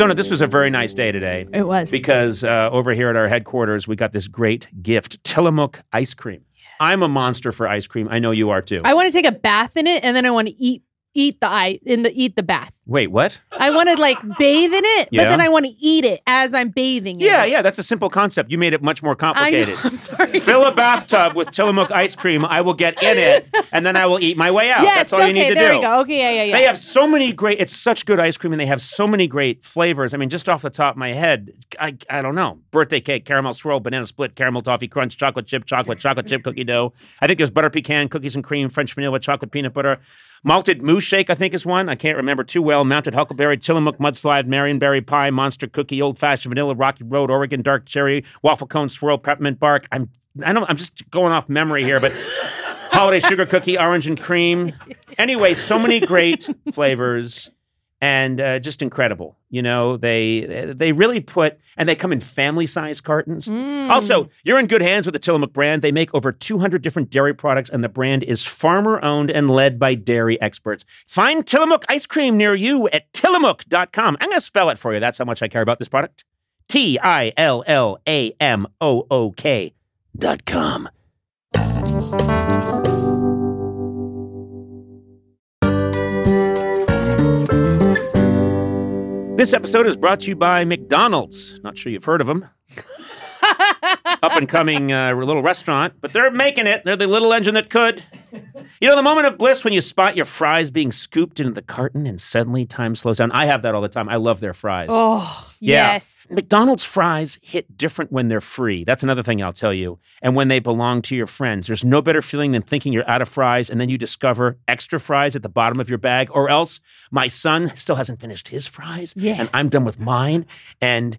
Sona, this was a very nice day today. It was. Because uh, over here at our headquarters, we got this great gift Tillamook ice cream. I'm a monster for ice cream. I know you are too. I want to take a bath in it and then I want to eat eat the eye in the eat the bath. Wait, what? I want to like bathe in it, Yeah. but then I want to eat it as I'm bathing in Yeah, it. yeah, that's a simple concept. You made it much more I know. complicated. I'm sorry. Fill a bathtub with Tillamook ice cream. I will get in it, and then I will eat my way out. yes, that's all okay, you need to there do. we go. Okay, yeah, yeah, yeah. They have so many great. It's such good ice cream, and they have so many great flavors. I mean, just off the top of my head, I I don't know. Birthday cake, caramel swirl, banana split, caramel toffee crunch, chocolate chip, chocolate, chocolate chip cookie dough. I think there's butter pecan, cookies and cream, French vanilla, chocolate peanut butter. Malted moose shake, I think, is one. I can't remember too well. Mounted huckleberry, Tillamook mudslide, Marionberry pie, monster cookie, old fashioned vanilla, Rocky Road, Oregon dark cherry, waffle cone swirl, peppermint bark. I'm I don't. I'm just going off memory here, but holiday sugar cookie, orange and cream. Anyway, so many great flavors and uh, just incredible. You know, they they really put and they come in family size cartons. Mm. Also, you're in good hands with the Tillamook brand. They make over 200 different dairy products, and the brand is farmer owned and led by dairy experts. Find Tillamook ice cream near you at tillamook.com. I'm going to spell it for you. That's how much I care about this product. T I L L A M O O K dot com. This episode is brought to you by McDonald's. Not sure you've heard of them. Up and coming uh, little restaurant, but they're making it. They're the little engine that could. You know, the moment of bliss when you spot your fries being scooped into the carton and suddenly time slows down. I have that all the time. I love their fries. Oh, Yeah. yes. McDonald's fries hit different when they're free. That's another thing I'll tell you. And when they belong to your friends. There's no better feeling than thinking you're out of fries and then you discover extra fries at the bottom of your bag. Or else my son still hasn't finished his fries. Yeah. And I'm done with mine. And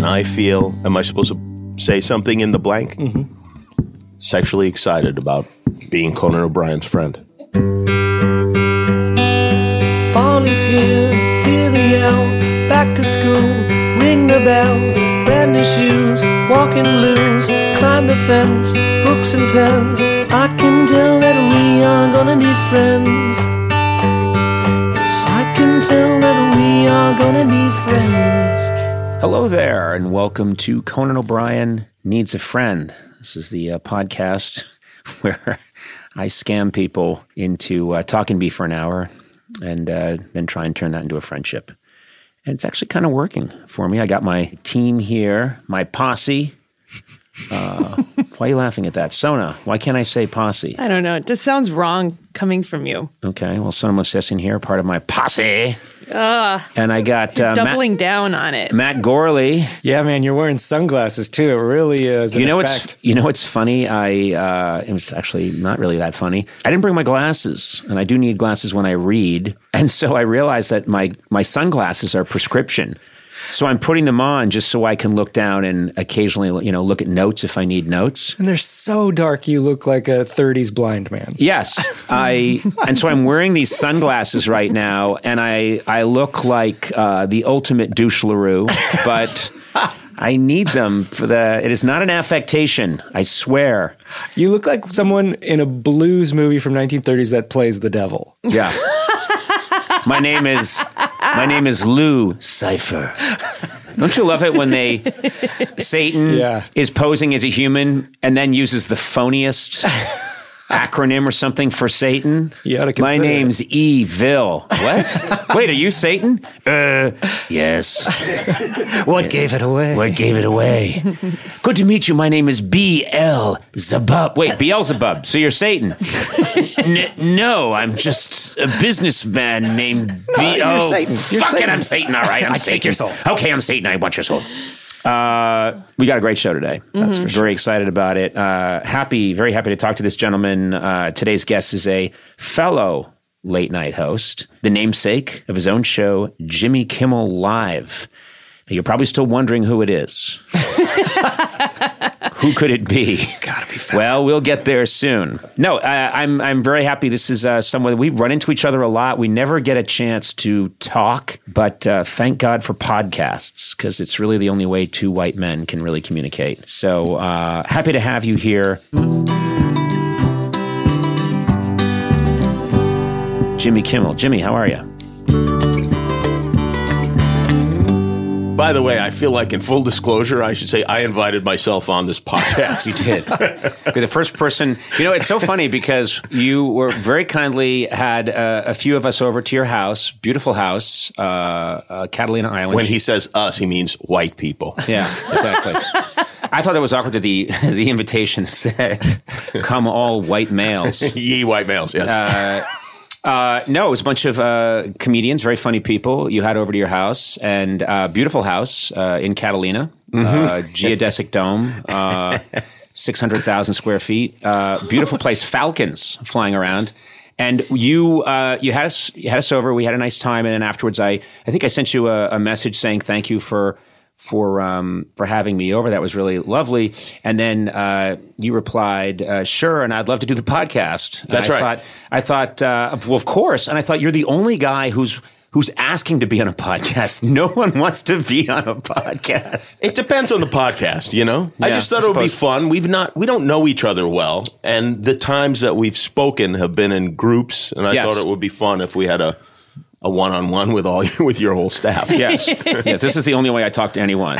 And I feel, am I supposed to say something in the blank? Mm-hmm. Sexually excited about being Conan O'Brien's friend. Fall is here, hear the yell, back to school, ring the bell, brand new shoes, walking blues, climb the fence, books and pens. I can tell that we are gonna be friends. Yes, I can tell that we are gonna be friends. Hello there, and welcome to Conan O'Brien Needs a Friend. This is the uh, podcast where I scam people into uh, talking to me for an hour and uh, then try and turn that into a friendship. And it's actually kind of working for me. I got my team here, my posse. Uh, why are you laughing at that? Sona, why can't I say posse? I don't know. It just sounds wrong coming from you. Okay, well, Sona Mosesian here, part of my posse. and I got uh, Matt, Doubling down on it. Matt Gorley. Yeah, man, you're wearing sunglasses too. It really is. An you know effect. what's you know what's funny? I uh, it was actually not really that funny. I didn't bring my glasses, and I do need glasses when I read, and so I realized that my my sunglasses are prescription. So I'm putting them on just so I can look down and occasionally, you know, look at notes if I need notes. And they're so dark, you look like a 30s blind man. Yes, I and so I'm wearing these sunglasses right now, and I I look like uh, the ultimate douche Larue, but I need them for the. It is not an affectation. I swear. You look like someone in a blues movie from 1930s that plays the devil. Yeah. my name is my name is Lou Cipher. Don't you love it when they Satan Yeah. is posing as a human and then uses the phoniest acronym or something for Satan? You oughta My consider name's Evil. What? Wait, are you Satan? Uh, yes. What gave it away? What gave it away? Good to meet you. My name is B L Zabub. Wait, Beelzebub. So you're Satan? N- no, I'm just a businessman named B. you're oh, Satan. You're fuck it, Satan. I'm Satan. All right, I'm I Satan. take your soul. Okay, I'm Satan. I want your soul. Uh, we got a great show today. That's for very excited about it. Uh, happy, very happy to talk to this gentleman. Uh, today's guest is a fellow late night host, the namesake of his own show, Jimmy Kimmel Live. You're probably still wondering who it is. who could it be? Gotta be found. Well, we'll get there soon. No, I, I'm I'm very happy. This is uh, someone we run into each other a lot. We never get a chance to talk, but uh, thank God for podcasts because it's really the only way two white men can really communicate. So uh, happy to have you here. Jimmy Kimmel. Jimmy, how are you? By the way, I feel like in full disclosure, I should say I invited myself on this podcast. You did. You're the first person. You know, it's so funny because you were very kindly had uh, a few of us over to your house, beautiful house, uh, uh, Catalina Island. when he says us, he means white people. yeah, exactly. I thought it was awkward that the the invitation said, "Come all white males." Ye white males, yes. Uh, no, it was a bunch of uh, comedians, very funny people. You had over to your house and uh, beautiful house uh, in Catalina, uh, geodesic dome, uh, six hundred thousand square feet, uh, beautiful place. Falcons flying around, and you uh, you had us you had us over. We had a nice time, and then afterwards, I I think I sent you a, a message saying thank you for. For um, for having me over, that was really lovely. And then uh, you replied, uh, "Sure," and I'd love to do the podcast. That's I right. Thought, I thought, uh, well, of course. And I thought you're the only guy who's who's asking to be on a podcast. No one wants to be on a podcast. It depends on the podcast, you know. I just thought I it would be fun. We've not, we don't know each other well, and the times that we've spoken have been in groups, and I Yes. thought it would be fun if we had a a one on one with all with your whole staff. Yes, yes. This is the only way I talk to anyone.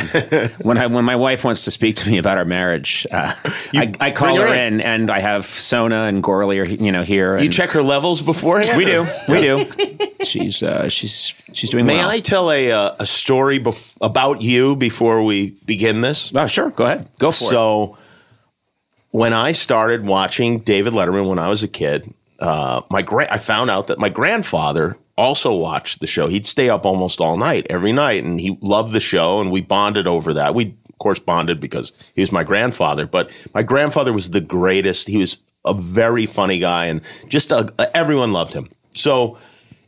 When I when my wife wants to speak to me about our marriage, uh, I, I call her her in. in, and I have Sona and Gorley are you know here. You and check her levels beforehand. We do, we do. She's uh, she's she's doing May well. I tell a uh, a story bef- about you before we begin this? Oh, sure. Go ahead. Go for it. So, when I started watching David Letterman when I was a kid, uh, my gra- I found out that my grandfather also watched the show. He'd stay up almost all night every night, and he loved the show, and we bonded over that. We of course bonded because he was my grandfather, but my grandfather was the greatest. He was a very funny guy, and just a, everyone loved him. So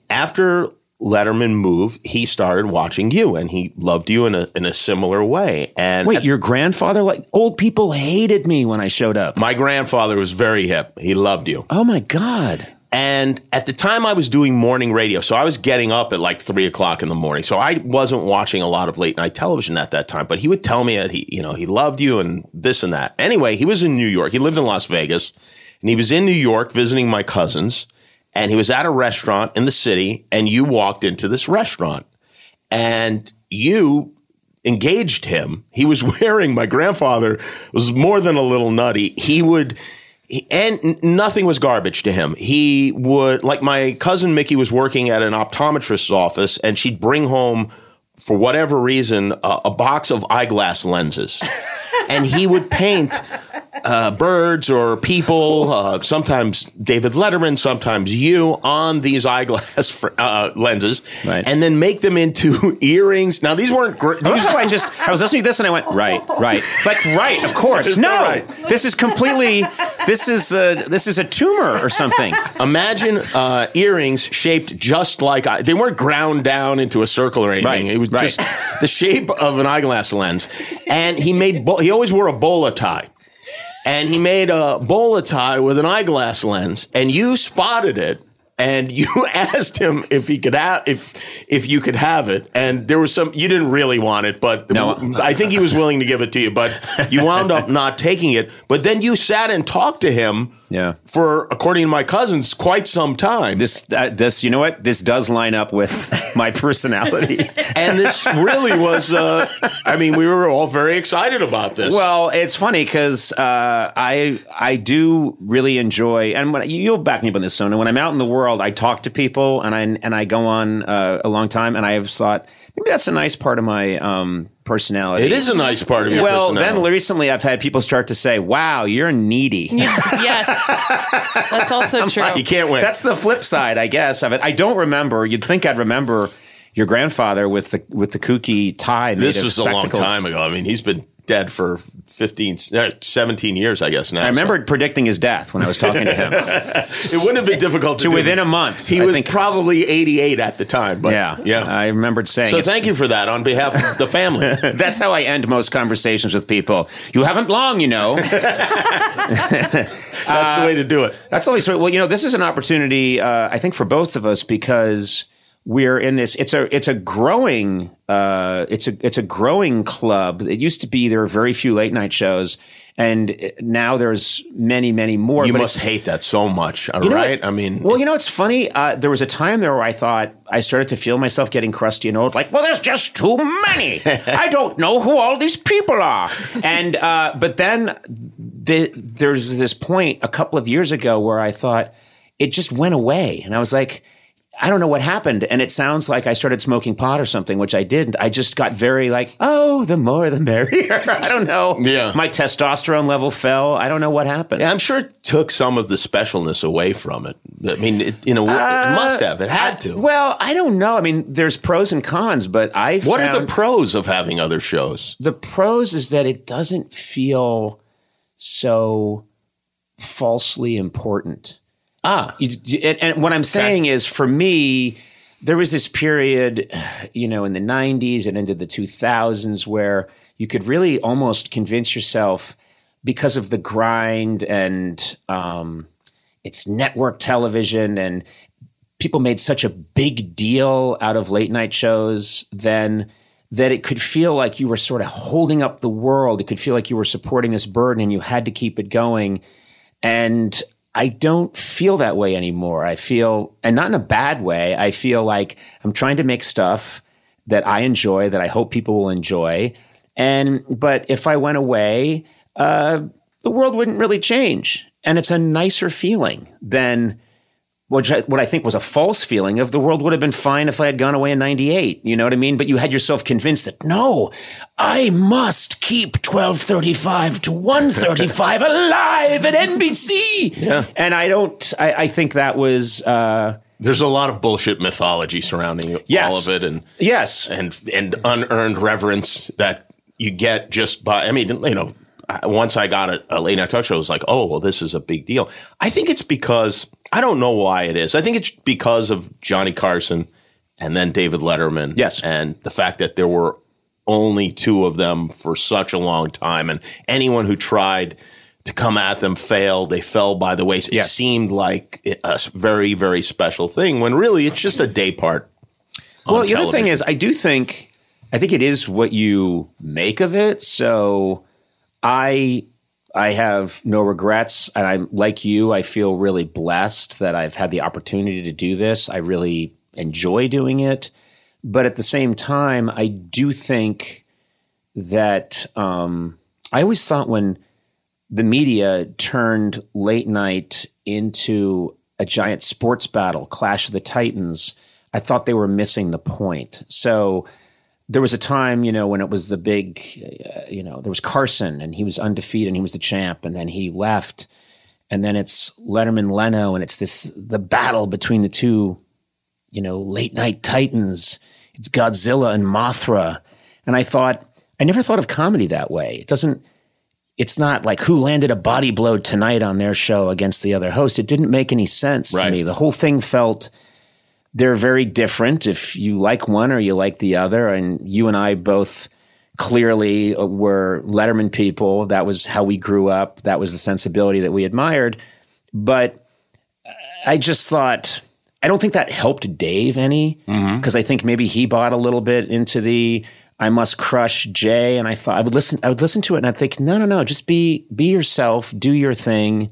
after Letterman moved, he started watching you, and he loved you in a in a similar way. And Wait, your grandfather? Like old people hated me when I showed up. my grandfather was very hip. He loved you. Oh my god. And at the time, I was doing morning radio. So I was getting up at like three o'clock in the morning. So I wasn't watching a lot of late night television at that time. But he would tell me that he, you know, he loved you and this and that. Anyway, he was in New York. He lived in Las Vegas. And he was in New York visiting my cousins. And he was at a restaurant in the city. And you walked into this restaurant. And you engaged him. He was wearing, my grandfather was more than a little nutty. He would, he- and nothing was garbage to him. He would, like my cousin Mickey was working at an optometrist's office and she'd bring home, for whatever reason, a, a box of eyeglass lenses. and he would paint uh, birds or people, uh, sometimes David Letterman, sometimes you, on these eyeglass fr- uh, lenses, Right. and then make them into earrings. Now these weren't great. Also, I just I was listening to this and I went right, right, but right, of course. No, right. this is completely. This is a this is a tumor or something. Imagine uh, earrings shaped just like they weren't ground down into a circle or anything. Right, It was right. just the shape of an eyeglass lens. And he made bo- he always wore a bowler tie. And he made a bowler tie with an eyeglass lens, and you spotted it. And you asked him if he could have if if you could have it, and there was some you didn't really want it, but No. I think he was willing to give it to you, but you wound up not taking it. But then you sat and talked to him Yeah. for, according to my cousins, quite some time. This uh, this you know what this does line up with my personality. and this really was, uh, I mean, we were all very excited about this. Well, it's funny because uh, I I do really enjoy, and when you'll back me up on this, Sona. When I'm out in the world, I talk to people, and I and I go on uh, a long time, and I have thought maybe that's a nice part of my um, personality. it is a nice part of your well, personality. then recently I've had people start to say, "Wow, you're needy." yes, that's also true. you can't win. That's the flip side, I guess, of it. I don't remember. You'd think I'd remember your grandfather with the with the kooky tie. this was a long spectacles. time ago. I mean, he's been dead for 15, uh, 17 years, I guess now. I remember predicting his death when I was talking to him. it wouldn't have been difficult to, To do within a month, He I was think. probably 88 at the time. But yeah, yeah. I remembered saying. so thank you for that on behalf of the family. That's how I end most conversations with people. You haven't long, you know. That's the way to do it. That's always well. You know, this is an opportunity. Uh, I think for both of us because we're in this. It's a it's a growing uh, it's a it's a growing club. It used to be there were very few late night shows, and now there's many many more. You must hate that so much, You know right? I mean, well, you know, it's funny. Uh, there was a time there where I thought I started to feel myself getting crusty and old. Like, well, there's just too many. I don't know who all these people are. And uh, but then the, there's this point a couple of years ago where I thought it just went away, and I was like. I don't know what happened. And it sounds like I started smoking pot or something, which I didn't. I just got very like, oh, the more the merrier. I don't know. Yeah. My testosterone level fell. I don't know what happened. Yeah, I'm sure it took some of the specialness away from it. I mean, it, in a way, it must have. It had to. Uh, Well, I don't know. I mean, there's pros and cons, but I what are the pros of having other shows? the pros is that it doesn't feel so falsely important. Ah, You- and, and what I'm saying is, for me, there was this period, you know, in the 90s and into the 2000s where you could really almost convince yourself because of the grind and um, it's network television and people made such a big deal out of late night shows then that it could feel like you were sort of holding up the world. It could feel like you were supporting this burden and you had to keep it going. And I don't feel that way anymore. I feel, and not in a bad way, I feel like I'm trying to make stuff that I enjoy, that I hope people will enjoy. And, but if I went away, uh, the world wouldn't really change. And it's a nicer feeling than which I, what I think was a false feeling of the world would have been fine if I had gone away in 98. You know what I mean? But you had yourself convinced that no, I must keep 1235 to 135 alive at NBC. Yeah. And I don't, I, I think that was, uh, there's a lot of bullshit mythology surrounding Yes. all of it, and yes. and and unearned reverence that you get just by. I mean, you know, I- once I got a, a late night talk show, it was like, oh, well, this is a big deal. I think it's because I don't know why it is. I think it's because of Johnny Carson and then David Letterman. Yes. and the fact that there were only two of them for such a long time, and anyone who tried. To come at them failed. They fell by the wayside. It seemed like a very, very special thing when really it's just a day part. Well, the other thing is, I do think, I think it is what you make of it. So I, I have no regrets, and I'm like you. I feel really blessed that I've had the opportunity to do this. I really enjoy doing it, but at the same time, I do think that um, I always thought when the media turned late night into a giant sports battle, Clash of the Titans, I thought they were missing the point. So there was a time, you know, when it was the big, uh, you know, there was Carson and he was undefeated and he was the champ, and then he left, and then it's Letterman Leno, and it's this the battle between the two, you know, late night titans. It's Godzilla and Mothra, and I thought I never thought of comedy that way. It doesn't it's not like who landed a body blow tonight on their show against the other host. It didn't make any sense to me. The whole thing felt they're very different if you like one or you like the other. And you and I both clearly uh, were Letterman people. That was how we grew up. That was the sensibility that we admired. But uh, I just thought, I don't think that helped Dave any mm-hmm. because I think maybe he bought a little bit into the I must crush Jay, and I thought I would listen. I would listen to it, and I'd think, no, no, no, just be be yourself, do your thing.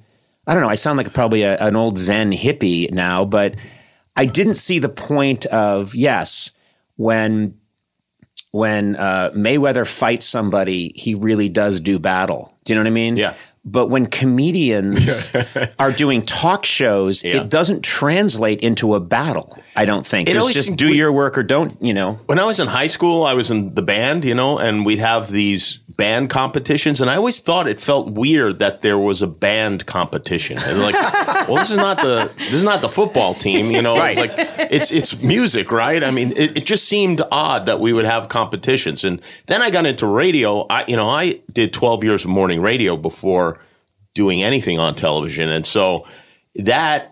I don't know. I sound like probably a, an old Zen hippie now, but I didn't see the point of yes when when uh, Mayweather fights somebody, he really does do battle. Do you know what I mean? Yeah. But when comedians are doing talk shows, Yeah. it doesn't translate into a battle. I don't think. It It's just do we- your work or don't. You know. when I was in high school, I was in the band, you know, and we'd have these band competitions, and I always thought it felt weird that there was a band competition. And like, well, this is not the this is not the football team, you know. Right. It's like it's it's music, right? I mean, it, it just seemed odd that we would have competitions. And then I got into radio. I you know I did twelve years of morning radio before doing anything on television, and so that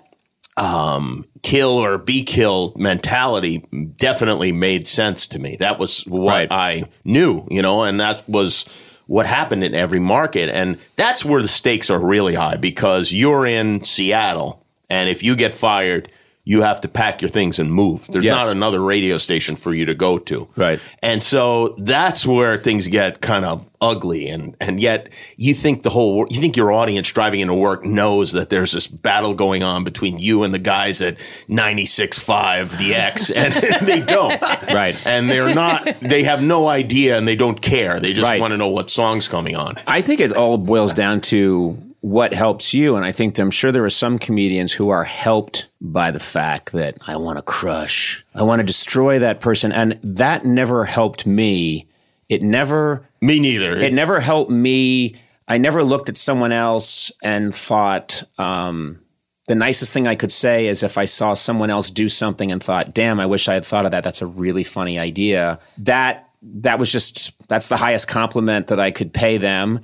um, kill or be killed mentality definitely made sense to me. That was what Right. I knew, you know, and that was what happened in every market. And that's where the stakes are really high because you're in Seattle, and if you get fired, you have to pack your things and move. There's Yes. not another radio station for you to go to. Right. And so that's where things get kind of ugly and and yet you think the whole you think your audience driving into work knows that there's this battle going on between you and the guys at 96.5 the X and they don't. Right. And they're not they have no idea and they don't care. They just Right. want to know what song's coming on. I think it all boils down to what helps you. And I think I'm sure there are some comedians who are helped by the fact that I want to crush, I want to destroy that person. And that never helped me. It never, Me neither. it never helped me. I never looked at someone else and thought, um, the nicest thing I could say is if I saw someone else do something and thought, damn, I wish I had thought of that. That's a really funny idea. That that was just that's the highest compliment that I could pay them.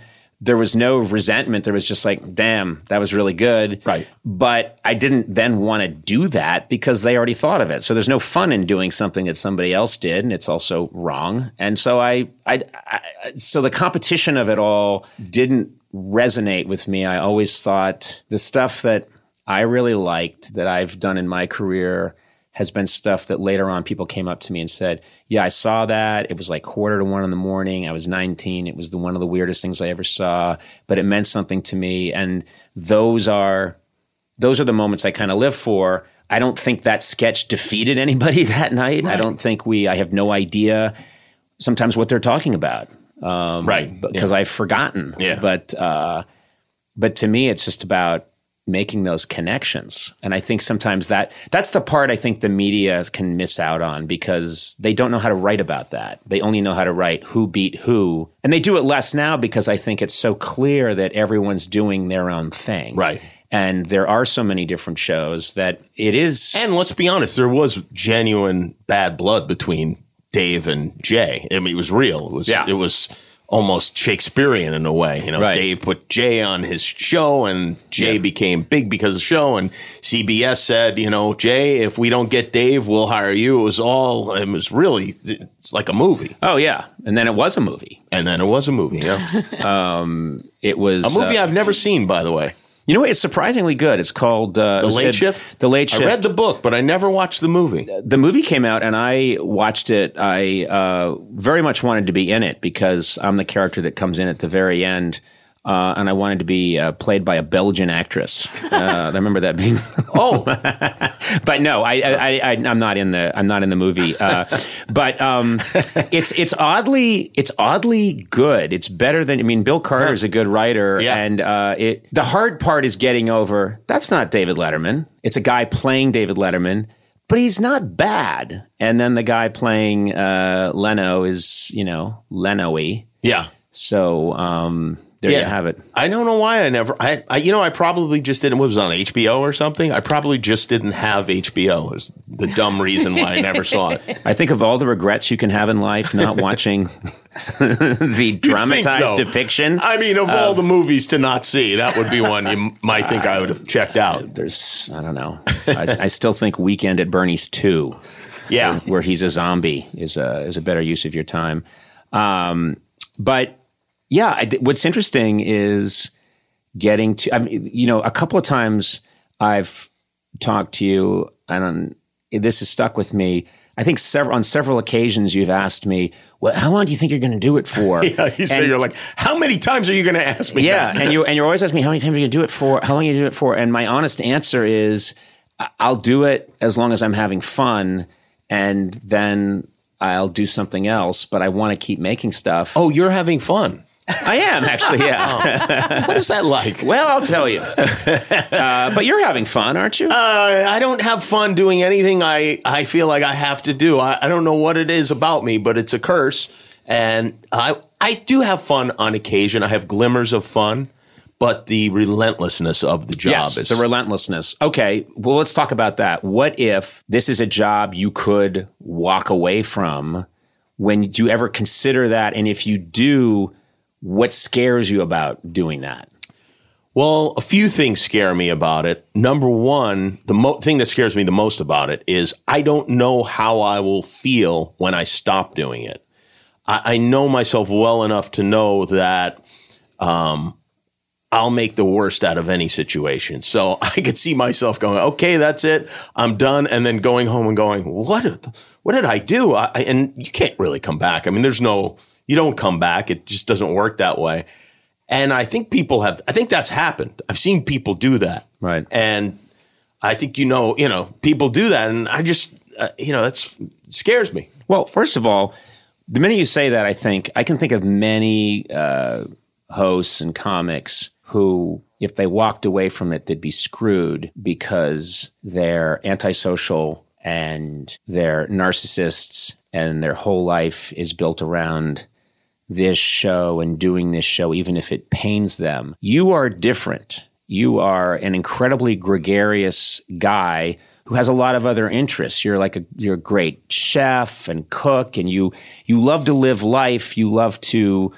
There was no resentment. There was just like, damn, that was really good. Right. But I didn't then want to do that because they already thought of it. So there's no fun in doing something that somebody else did, and it's also wrong. And so I, I, I so the competition of it all didn't resonate with me. I always thought the stuff that I really liked that I've done in my career has been stuff that later on people came up to me and said, "Yeah, I saw that. It was like quarter to one in the morning. I was 19. It was the one of the weirdest things I ever saw, but it meant something to me." And those are those are the moments I kind of live for. I don't think that sketch defeated anybody that night. I don't think we. I have no idea sometimes what they're talking about um, Right. because I've forgotten. Yeah. But uh, but to me, it's just about making those connections, and I think sometimes that that's the part I think the media can miss out on because they don't know how to write about that. They only know how to write who beat who, and they do it less now because I think it's so clear that everyone's doing their own thing. Right. And there are so many different shows that it is And let's be honest, there was genuine bad blood between Dave and Jay. I mean, it was real. It was Yeah. it was almost Shakespearean in a way. You know, Right. Dave put Jay on his show, and Jay Yeah. became big because of the show. And CBS said, you know, Jay, if we don't get Dave, we'll hire you. It was all. It was really. It's like a movie, Oh yeah, and then it was a movie. and then it was a movie. Yeah, It was a movie uh, I've never seen, by the way. You know, what? it's surprisingly good. It's called uh, The it Late Shift. The Late Shift. I read the book, but I never watched the movie. the movie came out and I watched it. I uh, very much wanted to be in it because I'm the character that comes in at the very end. Uh, and I wanted to be uh, played by a Belgian actress. Uh, I remember that being, Oh, but no, I, I, I, I'm not in the, I'm not in the movie. Uh, but um, it's, it's oddly, it's oddly good. It's better than, I mean, Bill Carter is a good writer, Yeah. and uh, it. The hard part is getting over. That's not David Letterman. It's a guy playing David Letterman but he's not bad. And then the guy playing uh, Leno is, you know, Leno-y. yeah. So um, there you have it. I don't know why I never. I, I you know I probably just didn't. What was it, on HBO or something? I probably just didn't have HBO. Is the dumb reason why I never saw it. I think of all the regrets you can have in life not watching the dramatized though? depiction. I mean, of all the movies to not see, that would be one you might think I would have checked out. There's, I don't know. I, I still think Weekend at Bernie's 2, Yeah, where he's a zombie, is a, is a better use of your time. Um, but yeah, I, what's interesting is getting to, I mean, you know, a couple of times I've talked to you, and this has stuck with me. I think several, on several occasions you've asked me, well, how long do you think you're going to do it for? yeah. You say And- you're like, how many times are you going to ask me? yeah, and you and you're always asking me how many times are you gonna do it for? How long are you do it for? And my honest answer is, I'll do it as long as I'm having fun, and then I'll do something else. But I want to keep making stuff. Oh, you're having fun. I am actually, yeah. What is that like? well, I'll tell you. Uh, but you're having fun, aren't you? Uh, I don't have fun doing anything I, I feel like I have to do. I, I don't know what it is about me, but it's a curse. And I I do have fun on occasion. I have glimmers of fun, but the relentlessness of the job yes, is the relentlessness. Okay, well, let's talk about that. What if this is a job you could walk away from? When do you ever consider that? And if you do, what scares you about doing that? Well, a few things scare me about it. Number one, the mo- thing that scares me the most about it is I don't know how I will feel when I stop doing it. I, I know myself well enough to know that um, I'll make the worst out of any situation. So I could see myself going, okay, that's it. I'm done. And then going home and going, what, did- what did I do? I, I- and you can't really come back. I mean, there's no, you don't come back. It just doesn't work that way. And I think people have, I think that's happened. I've seen people do that. Right. And I think, you know, you know, people do that. And I just, uh, you know, that's scares me. Well, first of all, the minute you say that, I think I can think of many uh, hosts and comics who, if they walked away from it, they'd be screwed because they're antisocial and they're narcissists and their whole life is built around this show and doing this show, even if it pains them. You are different. You are an incredibly gregarious guy who has a lot of other interests. You're like a you're a great chef and cook, and you you love to live life. You love to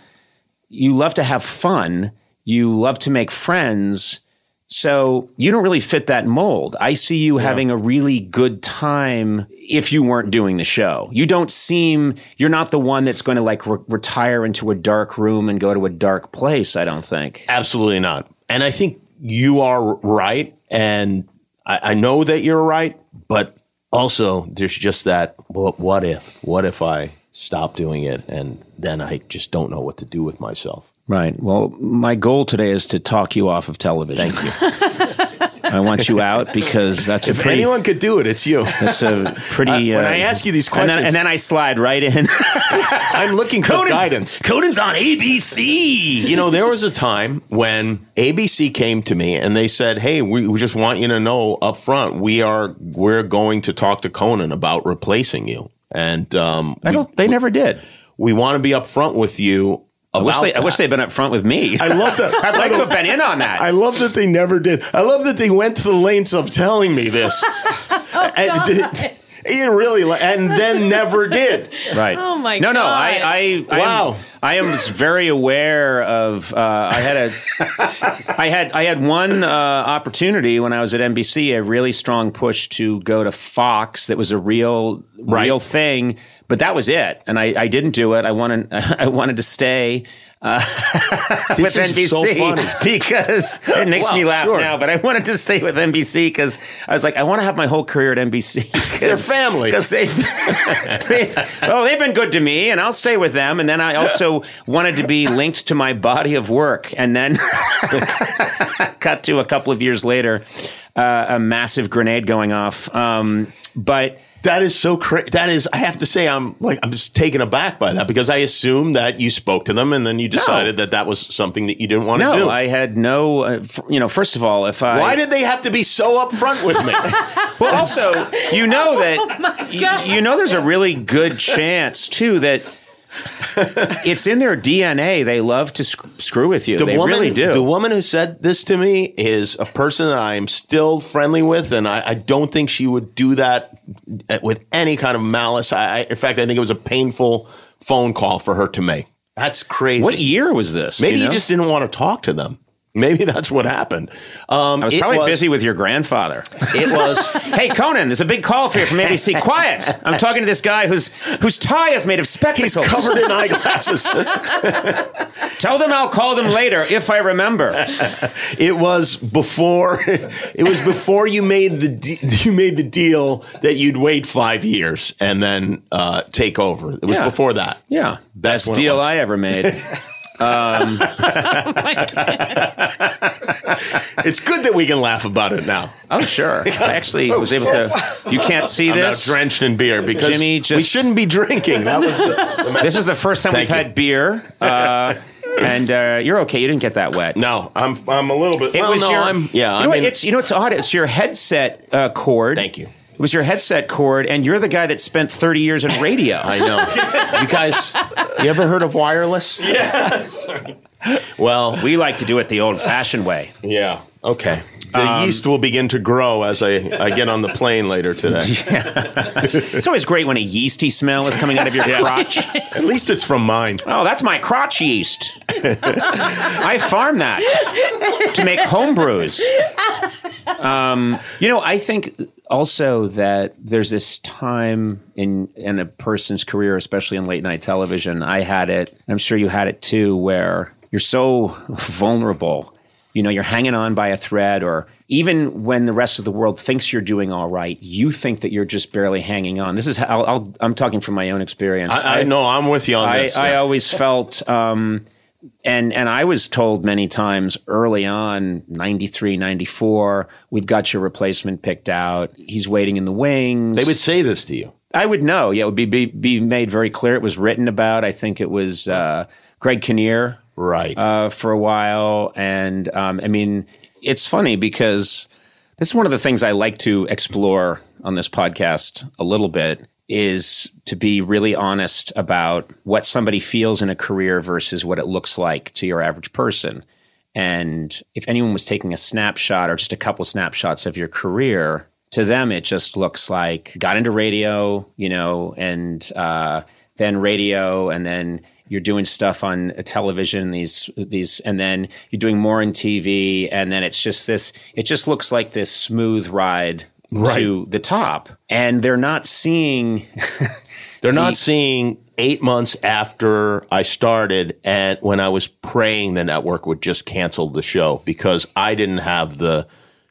you love to have fun. You love to make friends. So you don't really fit that mold. I see you having a really good time if you weren't doing the show. You don't seem, you're not the one that's going to like re- retire into a dark room and go to a dark place, I don't think. Absolutely not. And I think you are right. And I, I know that you're right. But also, there's just that what, what if? What if I stop doing it and then I just don't know what to do with myself? Right. Well, my goal today is to talk you off of television. Thank you. I want you out because that's a if pretty, anyone could do it, it's you. that's a pretty. Uh, when I ask you these and then, questions- and then I slide right in. I'm looking for Conan's- guidance. Conan's on ABC. You know, there was a time when ABC came to me and they said, "Hey, we, we just want you to know up front, we are we're going to talk to Conan about replacing you, and um, I don't. They never did. we want to be upfront with you I wish, they, I wish they'd been up front with me. I love that. I'd like to have been in on that. I love that they never did. I love that they went to the lengths of telling me this. oh, and did, it really, and then never did. right. Oh, my god. no, No, God. I, I, I Wow. Am, I am very aware of. Uh, I had a, I had, I had one uh, opportunity when I was at NBC, a really strong push to go to Fox. That was a real, real thing, but that was it, and I, I didn't do it. I wanted, I wanted to stay. Uh, with NBC so funny. because it makes Well, me laugh sure. now. But I wanted to stay with NBC because I was like, I want to have my whole career at NBC. Their family. because they, they, well, they've been good to me, and I'll stay with them. And then I also wanted to be linked to my body of work, and then cut to a couple of years later, uh, a massive grenade going off. Um, but That is so crazy. That is, I have to say, I'm like, I'm just taken aback by that because I assumed that you spoke to them and then you decided that that was something that you didn't want to do. no, I had no. Uh, f- you know, first of all, if I Why did they have to be so upfront with me? Well, also, you know that you, you know there's a really good chance too that it's in their DNA. They love to sc- screw with you. the they woman, really do. The woman who said this to me is a person that I am still friendly with, and I, I don't think she would do that uh, with any kind of malice. I, I, in fact, I think it was a painful phone call for her to make. That's crazy. what year was this? Maybe you, you just didn't want to talk to them. Maybe that's what happened. Um, I was probably busy with your grandfather. It was. hey, Conan, there's a big call for you from ABC. Quiet! I'm talking to this guy whose whose tie is made of He's spectacles. covered in eyeglasses. Tell them I'll call them later if I remember. It was before. It was before you made the de- you made the deal that you'd wait five years and then uh, take over. It was Yeah. before that. Yeah, best deal. I ever made. It's good that we can laugh about it now. Oh, sure. I actually was able to. You can't see I'm now this. drenched in beer because Jimmy we shouldn't be drinking. That was the, the This is the first time Thank we've you. had beer, uh, and uh, you're okay. You didn't get that wet. no. I'm I'm a little bit. It well, was no, your. I'm, yeah. You I know what? mean, It's you know it's odd. It's your headset uh, cord. thank you. It was your headset cord, and you're the guy that spent 30 years in radio. I know. you guys, you ever heard of wireless? Yeah. Well, we like to do it the old-fashioned way. yeah. Okay. The yeast will begin to grow as I, I get on the plane later today. Yeah. It's always great when a yeasty smell is coming out of your crotch. At least it's from mine. Oh, that's my crotch yeast. I farm that to make home brews. Um, you know, I think also that there's this time in in a person's career, especially in late night television. I had it. I'm sure you had it too, where you're so vulnerable. You know, you're hanging on by a thread, or even when the rest of the world thinks you're doing all right, you think that you're just barely hanging on. This is how I'll, I'm talking from my own experience. I, I know. I'm with you on I, this. I always felt, um, and and I was told many times early on, 93, 94, we've got your replacement picked out. He's waiting in the wings. they would say this to you. I would know. Yeah, it would be, be, be made very clear. It was written about. I think it was uh, Greg Kinnear Right. uh, for a while. And um, I mean, it's funny because this is one of the things I like to explore on this podcast a little bit is to be really honest about what somebody feels in a career versus what it looks like to your average person. And if anyone was taking a snapshot or just a couple snapshots of your career, to them it just looks like got into radio, you know, and uh, then radio, and then you're doing stuff on television, these these, and then you're doing more in TV, and then it's just this. It just looks like this smooth ride to the top, and they're not seeing. They're not seeing eight months after I started and when I was praying the network would just cancel the show because I didn't have the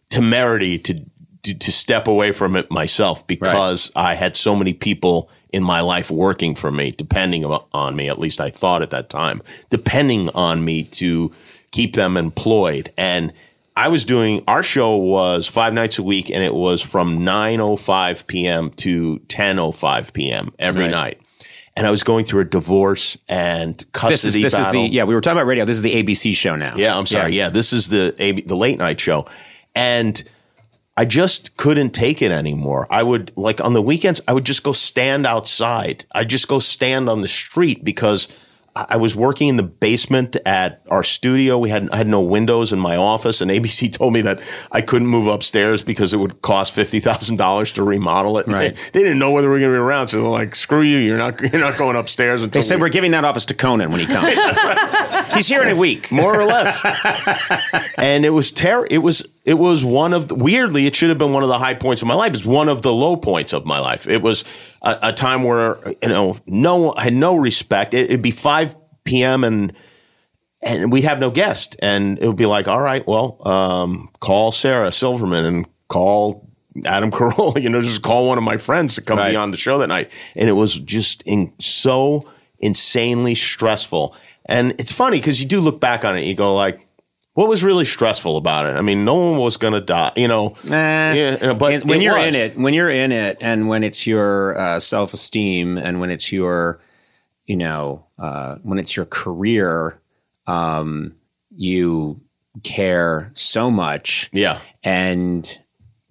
temerity to to, to step away from it myself because I had so many people in my life working for me, depending on me. At least I thought at that time, depending on me to keep them employed. And I was doing our show was five nights a week, and it was from nine oh five p.m. to ten oh five p.m. every Right. night. And I was going through a divorce and custody This is this is battle. the yeah. We were talking about radio. This is the ABC show now. Yeah, I'm sorry. Yeah, this is the AB, the late night show, and I just couldn't take it anymore. I would like on the weekends, I would just go stand outside. I just go stand on the street because I was working in the basement at our studio. We had I had no windows in my office, and ABC told me that I couldn't move upstairs because it would cost fifty thousand dollars to remodel it. Right. They, they didn't know whether we were going to be around, so they're like, "Screw you! You're not you're not going upstairs until They said we- we're giving that office to Conan when he comes. He's here in a week. more or less. and it was ter- It was it was one of the, weirdly. It should have been one of the high points of my life. It's one of the low points of my life. It was a, a time where you know no I had no respect. It, it'd be five p.m. and and we'd have no guest, and it would be like, all right, well, um, call Sarah Silverman and call Adam Carolla. You know, just call one of my friends to come Right. be on the show that night. And it was just in, so insanely stressful. And it's funny because you do look back on it, you go like, what was really stressful about it? I mean, no one was going to die, you know. Nah. yeah, but when you're was. in it, when you're in it, and when it's your uh, self esteem, and when it's your, you know, uh, when it's your career, um, you care so much, yeah. and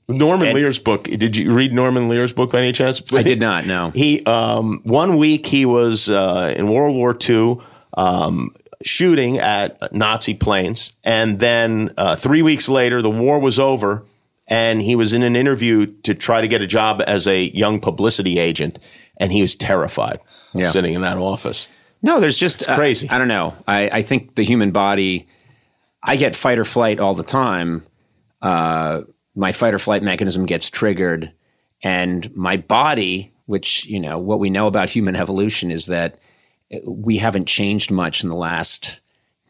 Norman And- Lear's book. Did you read Norman Lear's book by any chance? I did not No. He um, one week he was uh, in World War II um, shooting at Nazi planes, and then uh, three weeks later the war was over, and he was in an interview to try to get a job as a young publicity agent, and he was terrified Yeah. sitting in that office. No, there's just uh, crazy. I don't know. I, I think the human body. I get fight or flight all the time. Uh, my fight or flight mechanism gets triggered, and my body, which you know, what we know about human evolution is that we haven't changed much in the last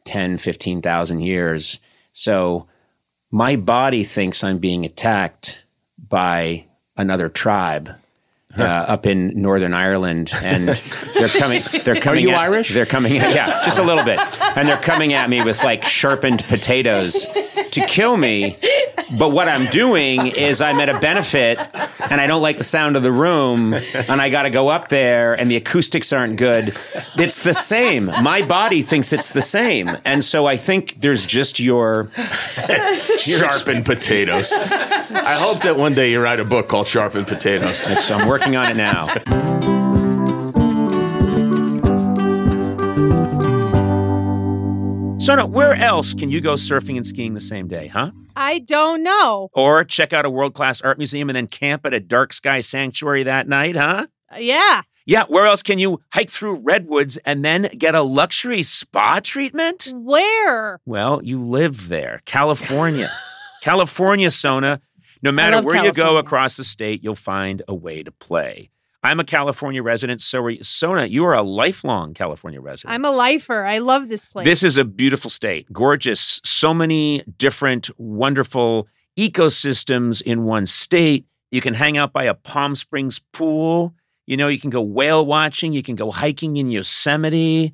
10, 15,000 years. So my body thinks I'm being attacked by another tribe. Uh, up in Northern Ireland, and they're coming. They're coming. Are you at- Irish? They're coming. Yeah, just a little bit, and they're coming at me with like sharpened potatoes to kill me. But what I'm doing is I'm at a benefit, and I don't like the sound of the room, and I got to go up there, and the acoustics aren't good. It's the same. My body thinks it's the same, and so I think there's just your Sharpened potatoes. I hope that one day you write a book called Sharpened Potatoes. So I'm working on it now. Sona, where else can you go surfing and skiing the same day, huh? I don't know. Or check out a world class art museum and then camp at a dark sky sanctuary that night, huh? Uh, yeah. Yeah, where else can you hike through redwoods and then get a luxury spa treatment? Where? Well, you live there, California. California, Sona. No matter where you go across the state, you'll find a way to play. I'm a California resident, so are you. Sona, you are a lifelong California resident. I'm a lifer. I love this place. This is a beautiful state, gorgeous. So many different, wonderful ecosystems in one state. You can hang out by a Palm Springs pool. You know, you can go whale watching. You can go hiking in Yosemite.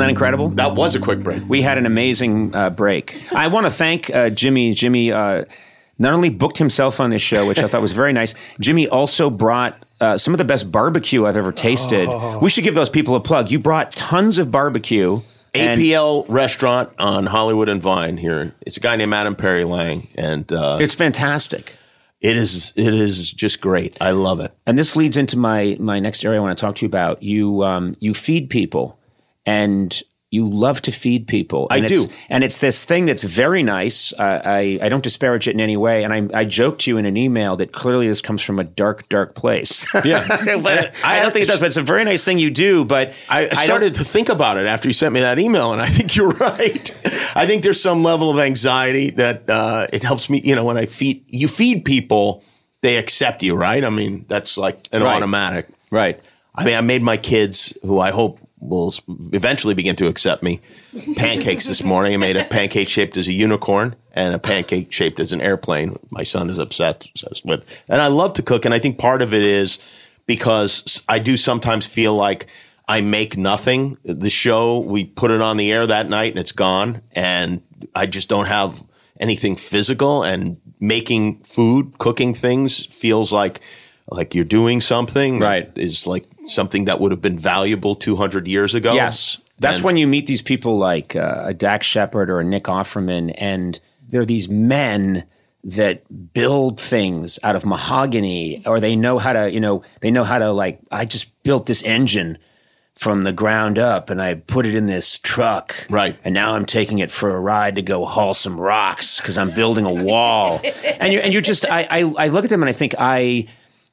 Wasn't that incredible? That was a quick break. We had an amazing uh, break. I want to thank uh, Jimmy Jimmy uh, not only booked himself on this show, which I thought was very nice. Jimmy also brought uh, some of the best barbecue I've ever tasted. We should give those people a plug. You brought tons of barbecue. APL restaurant on Hollywood and Vine here. It's a guy named Adam Perry Lang, and uh, It's fantastic. it is it is just great. I love it. And this leads into my my next area I want to talk to you about. You um, you feed people, and you love to feed people. I And it's- do. and it's this thing that's very nice. Uh, I I don't disparage it in any way. And I I joked to you in an email that clearly this comes from a dark dark place. Yeah. but I, I- don't think it does. But it's a very nice thing you do. But I don't- started to think about it after you sent me that email, and I think you're right. I think there's some level of anxiety that uh, it helps me. You know, when I feed you feed people, they accept you, right? I mean, that's like an Right. automatic. right. I mean, I made my kids, who I hope will eventually begin to accept me, pancakes this morning. I made a pancake shaped as a unicorn and a pancake shaped as an airplane. My son is upset obsessed with, and I love to cook. And I think part of it is because I do sometimes feel like I make nothing. The show we put it on the air that night and it's gone, and I just don't have anything physical. And making food, cooking things feels like like you're doing something Right. is like something that would have been valuable 200 years ago. Yes. That's And- when you meet these people like uh, a Dax Shepard or a Nick Offerman, and they're these men that build things out of mahogany, or they know how to, you know, they know how to like. I just built this engine from the ground up, and I put it in this truck, Right. And now I'm taking it for a ride to go haul some rocks because I'm building a wall. and you're and you're just, I, I I look at them and I think I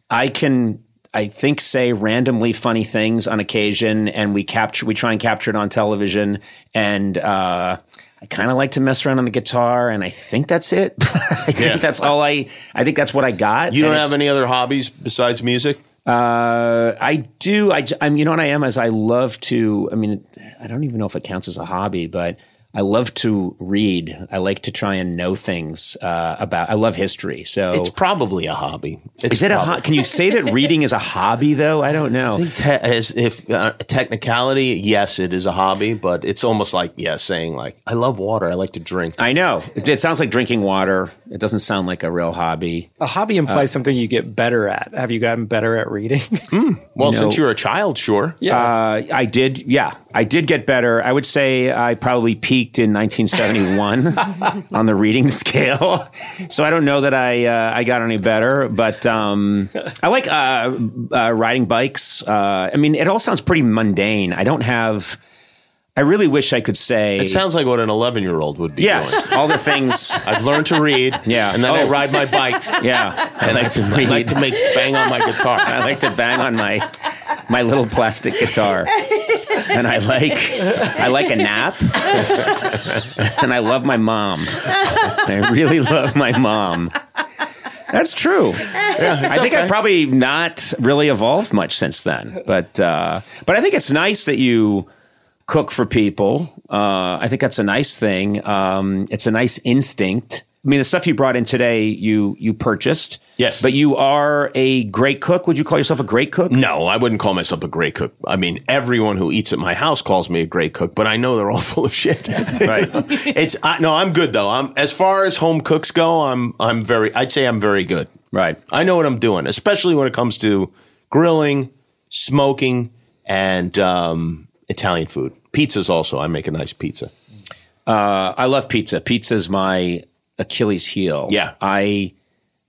I can I think say randomly funny things on occasion and we capture we try and capture it on television and uh I kind of like to mess around on the guitar and I think that's it. I think that's all I I think that's what I got. You don't have any other hobbies besides music? uh, I do. I, I'm. you know what I am is I love to. I mean, I don't even know if it counts as a hobby, but I love to read. I like to try and know things uh, about. I love history. So It's probably a hobby. It's is it a? Ho- can you say that reading is a hobby though? I don't know. Te- as if uh, technicality, yes, it is a hobby, but it's almost like yeah, saying like I love water, I like to drink. I know. It, it sounds like drinking water. It doesn't sound like a real hobby. A hobby implies something you get better at. Have you gotten better at reading? Well, No. since you were a child, sure. Uh, I did, yeah, I did get better. I would say I probably peaked in 1971 on the reading scale. So I don't know that I uh, I got any better, but um, I like uh, uh, riding bikes. Uh, I mean, it all sounds pretty mundane. I don't have. I really wish I could say. It sounds like what an 11 year old would be yes, doing. all the things. I've learned to read, Yeah. and then I Oh. ride my bike, Yeah, I and like to I like to make bang on my guitar. I like to bang on my my little plastic guitar. And I like I like a nap. and I love my mom. I really love my mom. That's true. I think I've probably not really evolved much since then. But uh, but I think it's nice that you cook for people. Uh, I think that's a nice thing. Um, it's a nice instinct. I mean, the stuff you brought in today, you you purchased. Yes. but you are a great cook. Would you call yourself a great cook? No, I wouldn't call myself a great cook. I mean, everyone who eats at my house calls me a great cook, but I know they're all full of shit. Right. it's I, no, I'm good though. I'm as far as home cooks go. I'm I'm very. I'd say I'm very good. Right. I know what I'm doing, especially when it comes to grilling, smoking, and um, Italian food. Pizzas also. I make a nice pizza. Uh, I love pizza. Pizza's my Achilles heel. Yeah. I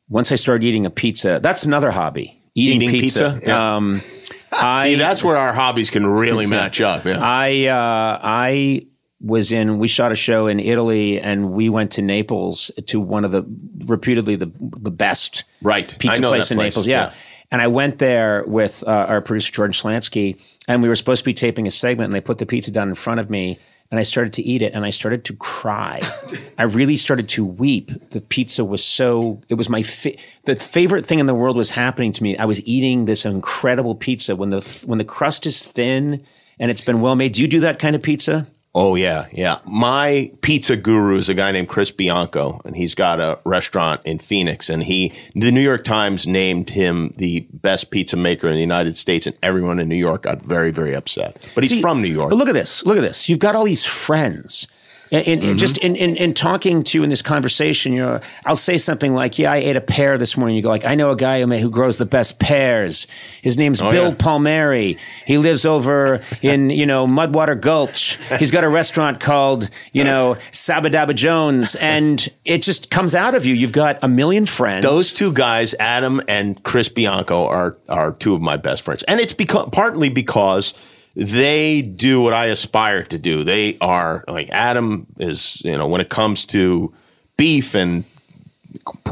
once I started eating a pizza, that's another hobby. Eating, Eating pizza. pizza? Yeah. Um, I, See, that's where our hobbies can really match up. Yeah. I uh, I was in. We shot a show in Italy, and we went to Naples to one of the reputedly the the best Right. pizza place in place. Naples. Yeah. Yeah. And I went there with uh, our producer Jordan Schlansky, and we were supposed to be taping a segment, and they put the pizza down in front of me, and I started to eat it, and I started to cry. I really started to weep. The pizza was so. It was my fa- the favorite thing in the world was happening to me. I was eating this incredible pizza when the when the crust is thin and it's been well made. Do you do that kind of pizza? Oh yeah, yeah. My pizza guru is a guy named Chris Bianco, and he's got a restaurant in Phoenix. And he, the New York Times named him the best pizza maker in the United States, and everyone in New York got very, very upset. But he's See, from New York. But look at this. Look at this. You've got all these friends In, in, Mm-hmm. Just in, in, in talking to you in this conversation, you know, I'll say something like, "Yeah, I ate a pear this morning." You go like, "I know a guy who, ma- who grows the best pears. His name's Bill Oh, yeah. Palmieri. He lives over in you know Mudwater Gulch. He's got a restaurant called you know Sabadaba Jones, and it just comes out of you. You've got a million friends. Those two guys, Adam and Chris Bianco, are are two of my best friends, and it's because partly because they do what I aspire to do. They are like Adam is, you know, when it comes to beef and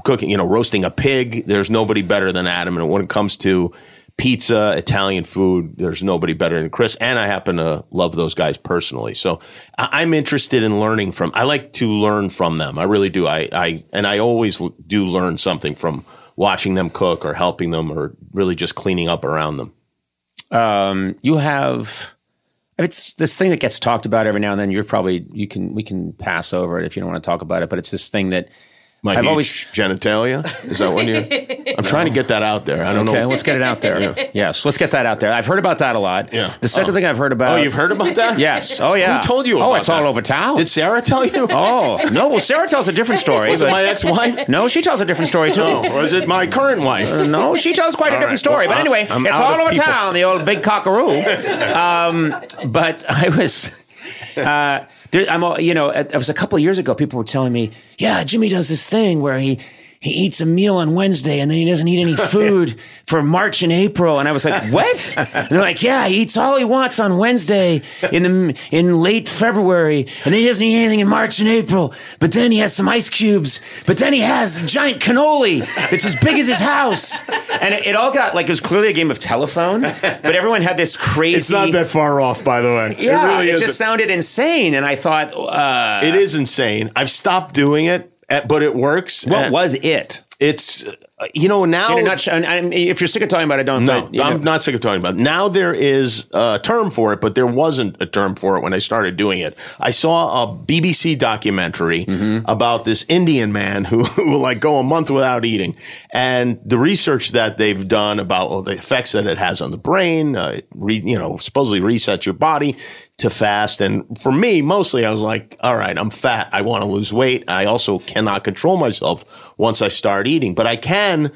cooking, you know, roasting a pig, there's nobody better than Adam, and when it comes to pizza, Italian food, there's nobody better than Chris. And I happen to love those guys personally, so I- I'm interested in learning from. I like to learn from them. I really do. I, I and I always do learn something from watching them cook or helping them or really just cleaning up around them. Um, you have it's this thing that gets talked about every now and then. You're probably you can we can pass over it if you don't want to talk about it, but it's this thing that My I've huge always- genitalia is that one you? I'm trying to get that out there. I don't Okay, know. Okay, let's get it out there. Yes, let's get that out there. I've heard about that a lot. Yeah. The second Oh. thing I've heard about. Oh, you've heard about that? Yes. Oh, yeah. Who told you? Oh, about it's all over town. Did Sarah tell you? oh no. Well, Sarah tells a different story. Was it my ex-wife? no, she tells a different story too. No, was it my current wife? No, she tells quite a different right. story. Well, but anyway, I'm it's all over people. town, the old big cockaroo. um, but I was, uh, there, I'm, you know, it was a couple of years ago. People were telling me, yeah, Jimmy does this thing where he. He eats a meal on Wednesday and then he doesn't eat any food for March and April. And I was like, what? And they're like, yeah, he eats all he wants on Wednesday in the, in late February. And then he doesn't eat anything in March and April. But then he has some ice cubes. But then he has a giant cannoli that's as big as his house. And it, it all got like, it was clearly a game of telephone, but everyone had this crazy. It's not that far off, by the way. Yeah, it really it just sounded insane. And I thought, uh, it is insane. I've stopped doing it, but it works. what was it? It's uh, you know now. Nutshell, if you're sick of talking about it, don't. No, but. I'm not sick of talking about it. Now there is a term for it, but there wasn't a term for it when I started doing it. I saw a BBC documentary Mm-hmm. about this Indian man who, who will like go a month without eating. And the research that they've done about well, the effects that it has on the brain, uh, it re, you know, supposedly resets your body to fast. And for me, mostly I was like, all right, I'm fat. I want to lose weight. I also cannot control myself once I start eating, but I can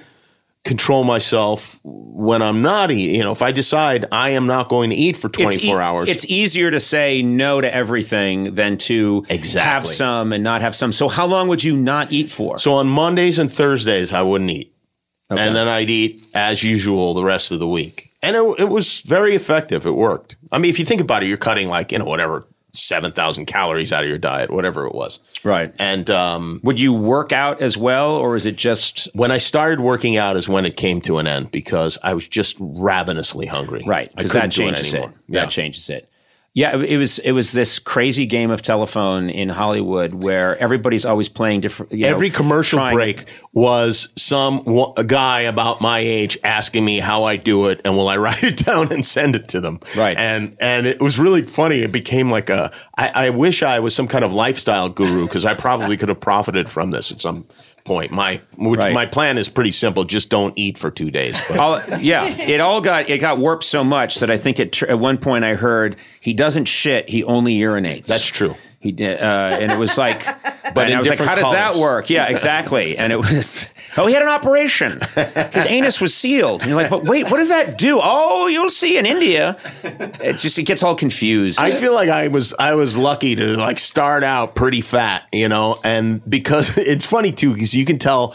control myself when I'm not eating. You know, if I decide I am not going to eat for 24 It's e- hours. It's easier to say no to everything than to Exactly. have some and not have some. So, how long would you not eat for? so on Mondays and Thursdays, I wouldn't eat. And then I'd eat as usual the rest of the week. And it, it was very effective. It worked. I mean, if you think about it, you're cutting like, you know, whatever, 7,000 calories out of your diet, whatever it was. right. And um, Would you work out as well, or is it just when I started working out is when it came to an end because I was just ravenously hungry. right? Because that changes it. anymore. That Yeah. changes it. Yeah, it was it was this crazy game of telephone in Hollywood where everybody's always playing different. You know, Every commercial break was some guy about my age asking me how I do it and will I write it down and send it to them. Right. And and it was really funny. It became like a. I, I wish I was some kind of lifestyle guru because I probably could have profited from this at some point. My which, Right. my plan is pretty simple. Just don't eat for two days. But yeah, it all got it got warped so much that I think it, at one point I heard he doesn't shit, he only urinates. That's true. He did, uh, and it was like, But and I was like, different how does that work? Yeah, exactly. And it was, oh, he had an operation. His anus was sealed. And you're like, but wait, what does that do? Oh, you'll see in India. It just it gets all confused. I feel like I was I was lucky to like start out pretty fat, you know, and because it's funny too because you can tell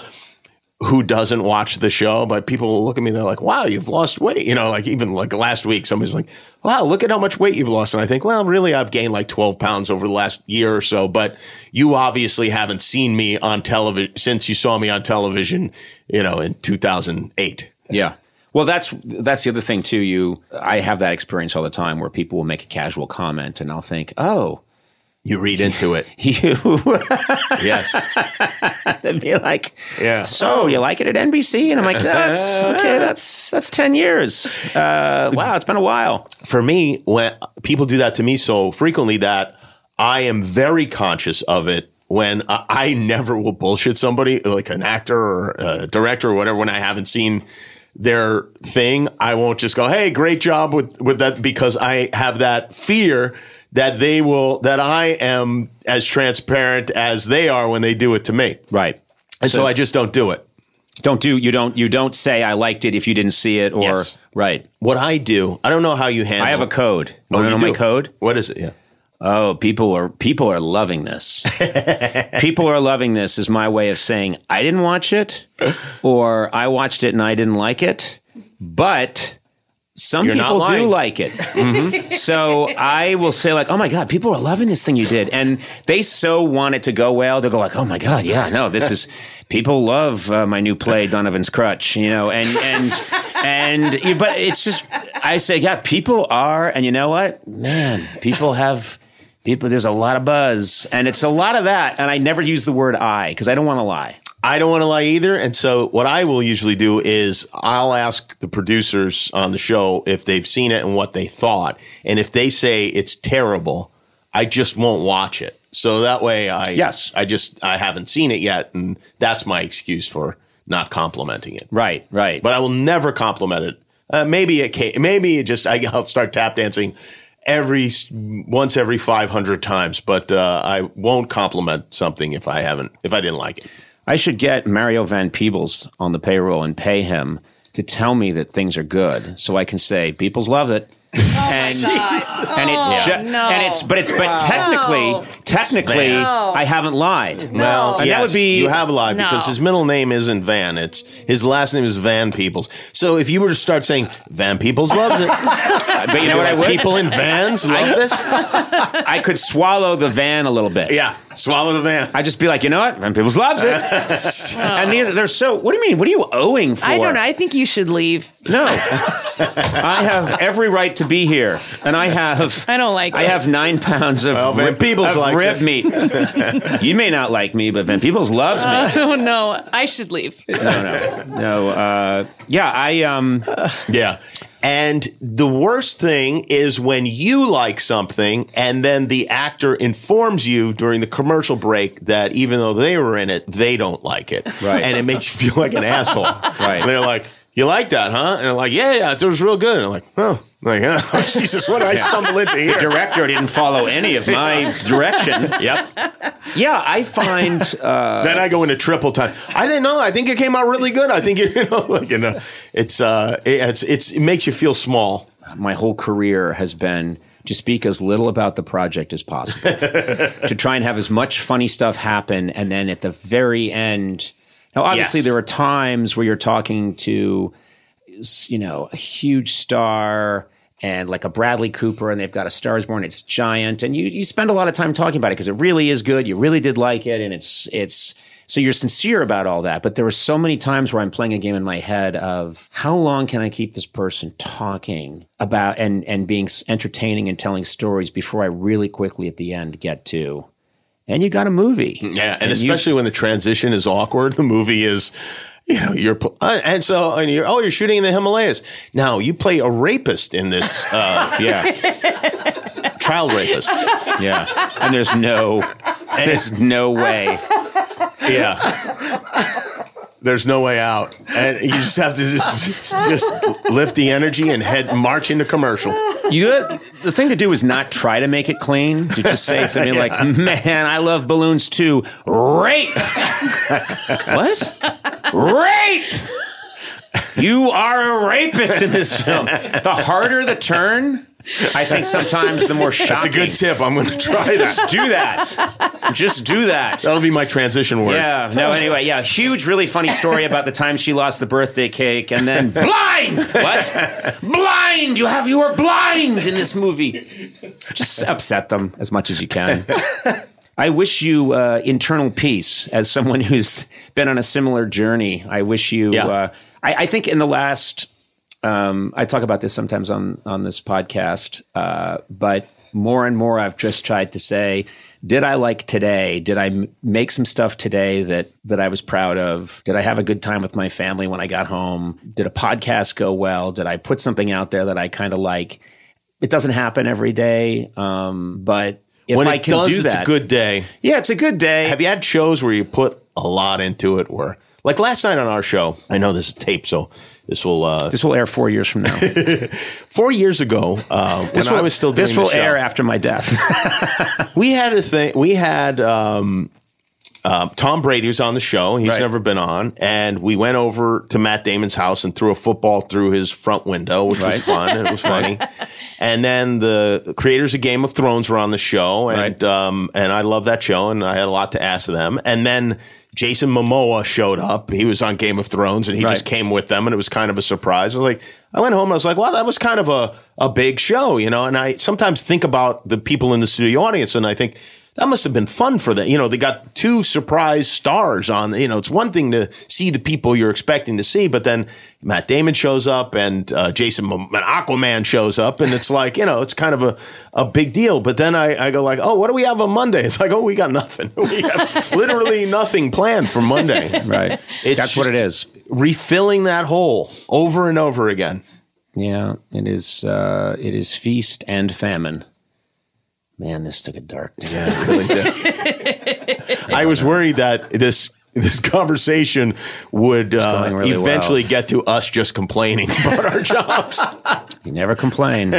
who doesn't watch the show, but people look at me they're like, "Wow, you've lost weight," you know, like even like last week somebody's like, "Wow, look at how much weight you've lost," and I think, well, really, I've gained like twelve pounds over the last year or so, but you obviously haven't seen me on television since you saw me on television, you know, in two thousand eight. Yeah. Well, that's that's the other thing too. You, I have that experience all the time where people will make a casual comment, and I'll think, "Oh, You read into it, you." yes, They'd be like, Yeah. So you like it at NBC?" And I'm like, "That's okay. That's that's ten years. Uh, wow, it's been a while." for me, when people do that to me so frequently that I am very conscious of it when I, I never will bullshit somebody like an actor or a director or whatever when I haven't seen their thing. I won't just go, "Hey, great job with with that," because I have that fear that they will that I am as transparent as they are when they do it to me. Right. And so, I just don't do it. Don't do you don't you don't say I liked it if you didn't see it or Yes. right. What I do, I don't know how you handle. I have a code. Oh, you know my code? What is it? Yeah. Oh, people are people are loving this. people are loving this is my way of saying I didn't watch it or I watched it and I didn't like it, but some You're people do like it. Mhm. So I will say like, "Oh my god, people are loving this thing you did." And they so want it to go well. They'll go like, "Oh my god, yeah, no, this is people love uh, my new play Donovan's Crutch," you know, and and and but it's just I say, "Yeah, people are." And you know what? Man, people have people there's a lot of buzz and it's a lot of that and I never use the word I because I don't want to lie. I don't want to lie either. And so what I will usually do is I'll ask the producers on the show if they've seen it and what they thought. And if they say it's terrible, I just won't watch it. So that way I Yes. I just I haven't seen it yet and that's my excuse for not complimenting it. Right, right. But I will never compliment it. Uh, maybe it ca- maybe it just I'll start tap dancing every once every 500 times, but uh, I won't compliment something if I haven't if I didn't like it. I should get Mario Van Peebles on the payroll and pay him to tell me that things are good, so I can say Peebles loves it. Oh and, and it's oh, ju- no. and it's but it's but technically No. technically No. I haven't lied. Well, And that would be- you have lied No. because his middle name isn't Van. It's his last name is Van Peebles. So if you were to start saying Van Peebles loves it, But you know what I would? People in vans love this. I could swallow the van a little bit. Yeah, swallow the van. I just be like, you know what? Van Peebles loves it. and these, they're so. What do you mean? What are you owing for? I don't know. I think you should leave. No, I have every right to be here, and I have. I don't like I it. have nine pounds of, Well, Van rib, Peebles of likes rib it. meat. you may not like me, but Van Peebles loves me. Oh no, I should leave. no, no, no. Uh, yeah, I um. Yeah. And the worst thing is when you like something and then the actor informs you during the commercial break that even though they were in it, they don't like it. Right. And it makes you feel like an asshole. Right. And they're like, you like that, huh? And they're like, yeah, yeah, it was real good. And I'm like, oh, like, oh, Jesus, what did I stumble into here? The director didn't follow any of my direction. Yep. Yeah, I find uh, then I go into triple time. I didn't know. I think it came out really good. I think you know, like you know, it's uh, it, it's it's it makes you feel small. my whole career has been to speak as little about the project as possible, to try and have as much funny stuff happen, and then at the very end. Now, obviously, Yes. there are times where you're talking to, you know, a huge star and like a Bradley Cooper, and they've got a Star is Born. It's giant, and you you spend a lot of time talking about it because it really is good. You really did like it, and it's it's so you're sincere about all that. But there were so many times where I'm playing a game in my head of how long can I keep this person talking about and and being entertaining and telling stories before I really quickly at the end get to. And you got a movie, Yeah, and, you- especially when the transition is awkward, the movie is, you know, you're uh, and so and you're oh you're shooting in the Himalayas. Now you play a rapist in this uh, yeah, child rapist. yeah, and there's no, there's no way. Yeah. There's no way out, and you just have to just just lift the energy and head march into commercial. You the thing to do is not try to make it clean. To just say something like, "Man, I love balloons too." Rape. what? Rape. You are a rapist in this film. The harder the turn, I think sometimes the more shocking. That's a good tip. I'm going to try that. Just do that. Just do that. That'll be my transition word. Yeah. No. Anyway. Yeah. Huge, really funny story about the time she lost the birthday cake, and then blind. What? Blind. You have. You are blind in this movie. Just upset them as much as you can. I wish you uh, internal peace as someone who's been on a similar journey. I wish you. Yeah. Uh, I, I think in the last um, I talk about this sometimes on on this podcast, uh, but more and more I've just tried to say, did I like today? Did I m- make some stuff today that that I was proud of? Did I have a good time with my family when I got home? Did a podcast go well? Did I put something out there that I kind of like? It doesn't happen every day, um, but if When I it can does, do it's that, a good day. yeah, it's a good day. Have you had shows where you put a lot into it, where like last night on our show. I know this is tape, so this will. Uh, This will air four years from now. four years ago, uh, This when will, I was still doing this will show, air after my death. we had a thing. We had um, uh, Tom Brady was on the show. He's Right. never been on, and we went over to Matt Damon's house and threw a football through his front window, which Right. was fun. It was funny. And then the creators of Game of Thrones were on the show, and Right. um, and I love that show, and I had a lot to ask them. And then. Jason Momoa showed up. He was on Game of Thrones and he just came with them and it was kind of a surprise. I was like, I went home and I was like, wow, that was kind of a, a big show, you know? And I sometimes think about the people in the studio audience and I think that must have been fun for them. You know, they got two surprise stars on, you know, it's one thing to see the people you're expecting to see, but then Matt Damon shows up and uh, Jason and Aquaman shows up and it's like, you know, it's kind of a, a big deal. But then I, I go like, oh, what do we have on Monday? It's like, oh, we got nothing. We have literally nothing planned for Monday. right. It's That's what it is. Refilling that hole over and over again. Yeah, it is. Uh, it is feast and famine. Man, this took a dark turn. I was worried that this this conversation would uh, really eventually well. get to us just complaining about our jobs. You never complain.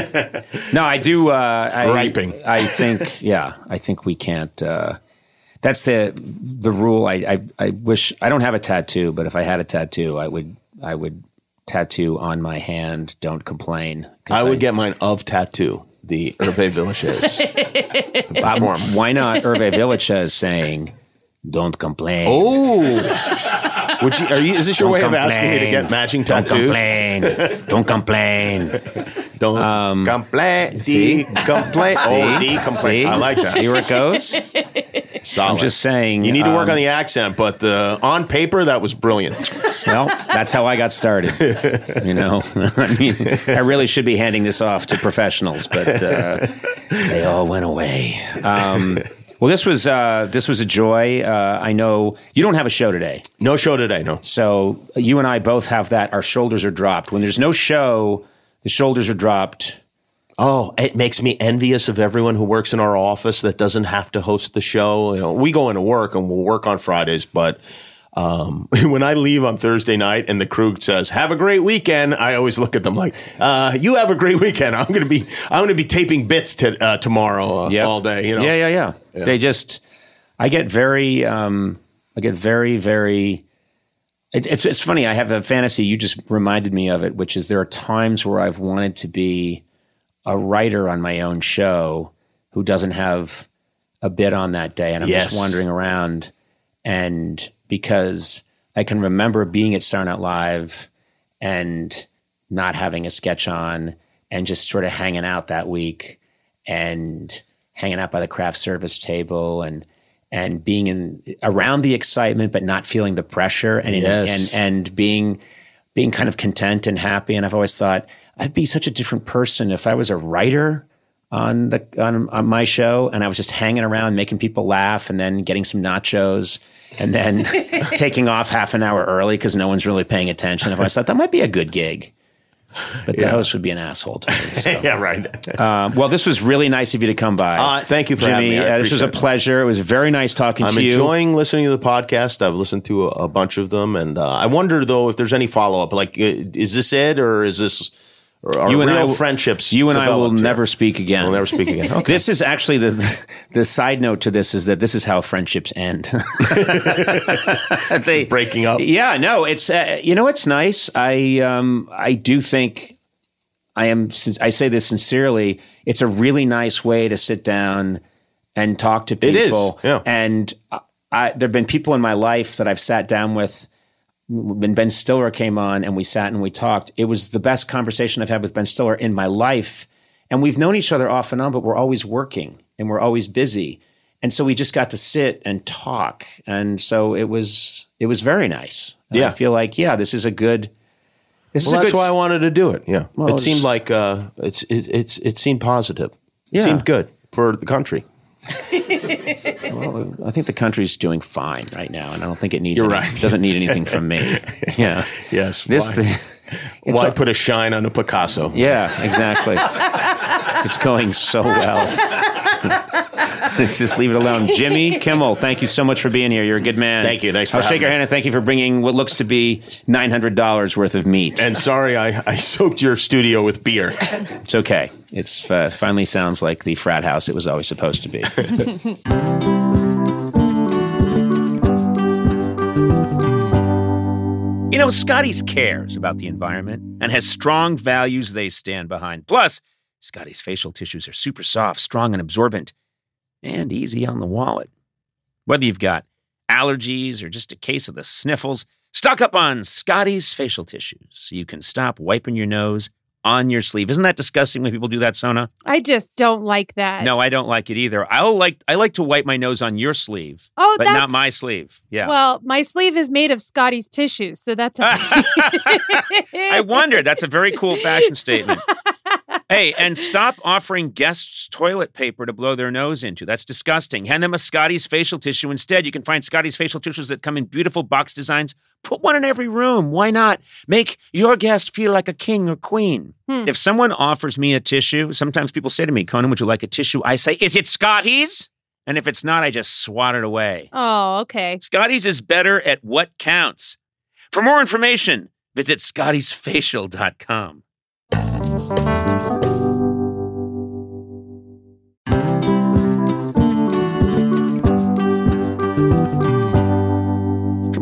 no, I do. Uh, I, Griping. I think. Yeah, I think we can't. Uh, that's the the rule. I, I I wish I don't have a tattoo, but if I had a tattoo, I would I would tattoo on my hand. Don't complain. I would get mine of tattoo. The Hervé Villechaize platform. Why not? Hervé Villechaize saying, "Don't complain." Oh, would you? Are you? Is this your Don't way of asking me to get matching tattoos? Don't complain. Don't complain. Don't complain. see? D complain. Oh, D complain. I like that. See where it goes? Solid. I'm just saying. You need to work um, on the accent, but the on paper that was brilliant. Well, that's how I got started. You know, I mean, I really should be handing this off to professionals, but uh, they all went away. Um, well, this was uh, this was a joy. Uh, I know you don't have a show today, No show today. No. so you and I both have that. Our shoulders are dropped when there's no show. The shoulders are dropped. Oh, it makes me envious of everyone who works in our office that doesn't have to host the show. You know, we go into work and we'll work on Fridays, but um, when I leave on Thursday night and the crew says "Have a great weekend," I always look at them like, uh, "You have a great weekend. I'm going to be I'm going to be taping bits to, uh, tomorrow uh, Yep. all day." You know, Yeah, yeah, yeah. They just, I get very, um, I get very, very. It, it's it's funny. I have a fantasy. You just reminded me of it, which is there are times where I've wanted to be a writer on my own show who doesn't have a bit on that day, and I'm Yes. just wandering around, and because I can remember being at Star Night Live and not having a sketch on and just sort of hanging out that week and hanging out by the craft service table and and being in around the excitement but not feeling the pressure and Yes. and and being being kind of content and happy and I've always thought I'd be such a different person if I was a writer on the on, on my show and I was just hanging around making people laugh and then getting some nachos and then taking off half an hour early because no one's really paying attention. If I thought that might be a good gig, but the host would be an asshole to me. So. yeah, right. Um, well, this was really nice of you to come by. Uh, thank you for having Jimmy. me. Uh, this was a pleasure. It was very nice talking I'm to you. I'm enjoying listening to the podcast. I've listened to a, a bunch of them, and uh, I wonder though if there's any follow up. Like, uh, is this it, or is this? Are you and real I, will- friendships. You and I will here? never speak again. We'll never speak again. Okay. This is actually the the side note to this is that this is how friendships end. they breaking up. Yeah, no, it's uh, you know it's nice. I um I do think I am since I say this sincerely. It's a really nice way to sit down and talk to It is, people. yeah. And I, there've been people in my life that I've sat down with. When Ben Stiller came on and we sat and we talked, it was the best conversation I've had with Ben Stiller in my life. And we've known each other off and on, but we're always working and we're always busy. And so we just got to sit and talk. And so it was it was very nice. And Yeah. I feel like, yeah, this is a good this Well, is a that's good why I wanted to do it. Yeah, Well, it it's- seemed like uh, it's it, it's it seemed positive. It Yeah. seemed good for the country. well, I think the country's doing fine right now, and I don't think it needs You're any- right. doesn't need anything from me. Yeah. Yes. This why, thing why a- put a shine on a Picasso? Yeah, exactly. it's going so well. Let's just leave it alone. Jimmy Kimmel, thank you so much for being here. You're a good man. Thank you. Thanks for I'll shake your hand and thank you for bringing what looks to be nine hundred dollars worth of meat. And sorry, I, I soaked your studio with beer. It's okay. It's uh, finally sounds like the frat house it was always supposed to be. You know, Scotties cares about the environment and has strong values they stand behind. Plus, Scotties facial tissues are super soft, strong, and absorbent, and easy on the wallet. Whether you've got allergies or just a case of the sniffles, stock up on Scotties facial tissues so you can stop wiping your nose on your sleeve. Isn't that disgusting when people do that, Sona? I just don't like that. No, I don't like it either. I'll like I like to wipe my nose on your sleeve, Oh, but not my sleeve. Yeah. Well, my sleeve is made of Scotties tissues, so that's. I wondered. That's a very cool fashion statement. hey, and stop offering guests toilet paper to blow their nose into. That's disgusting. Hand them a Scotties facial tissue instead. You can find Scotties facial tissues that come in beautiful box designs. Put one in every room. Why not? Make your guest feel like a king or queen. Hmm. If someone offers me a tissue, sometimes people say to me, Conan, would you like a tissue? I say, Is it Scotties? And if it's not, I just swat it away. Oh, okay. Scotties is better at what counts. For more information, visit scottysfacial.com.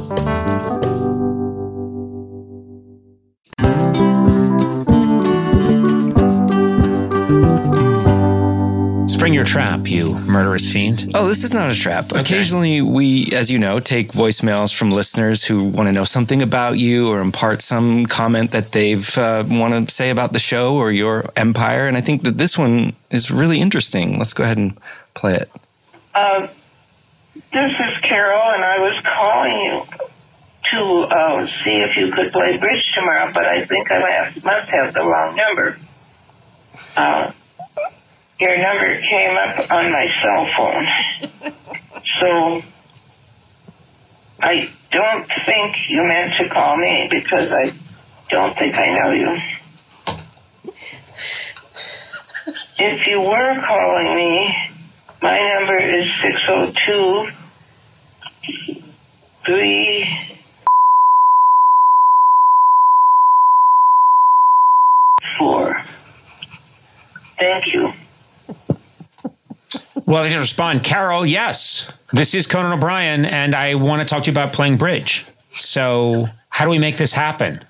Spring your trap, you murderous fiend. Oh, this is not a trap. Occasionally, we, as you know, take voicemails from listeners who want to know something about you or impart some comment that they've uh, want to say about the show or your empire. And I think that this one is really interesting. Let's go ahead and play it. Uh, this is Carol, and I was calling you to uh, see if you could play bridge tomorrow, but I think I must, must have the wrong number. Uh, your number came up on my cell phone. so I don't think you meant to call me because I don't think I know you. If you were calling me, my number is 602 3 4. Thank you. Well, to respond, Carol, yes. This is Conan O'Brien, and I want to talk to you about playing bridge. So, how do we make this happen?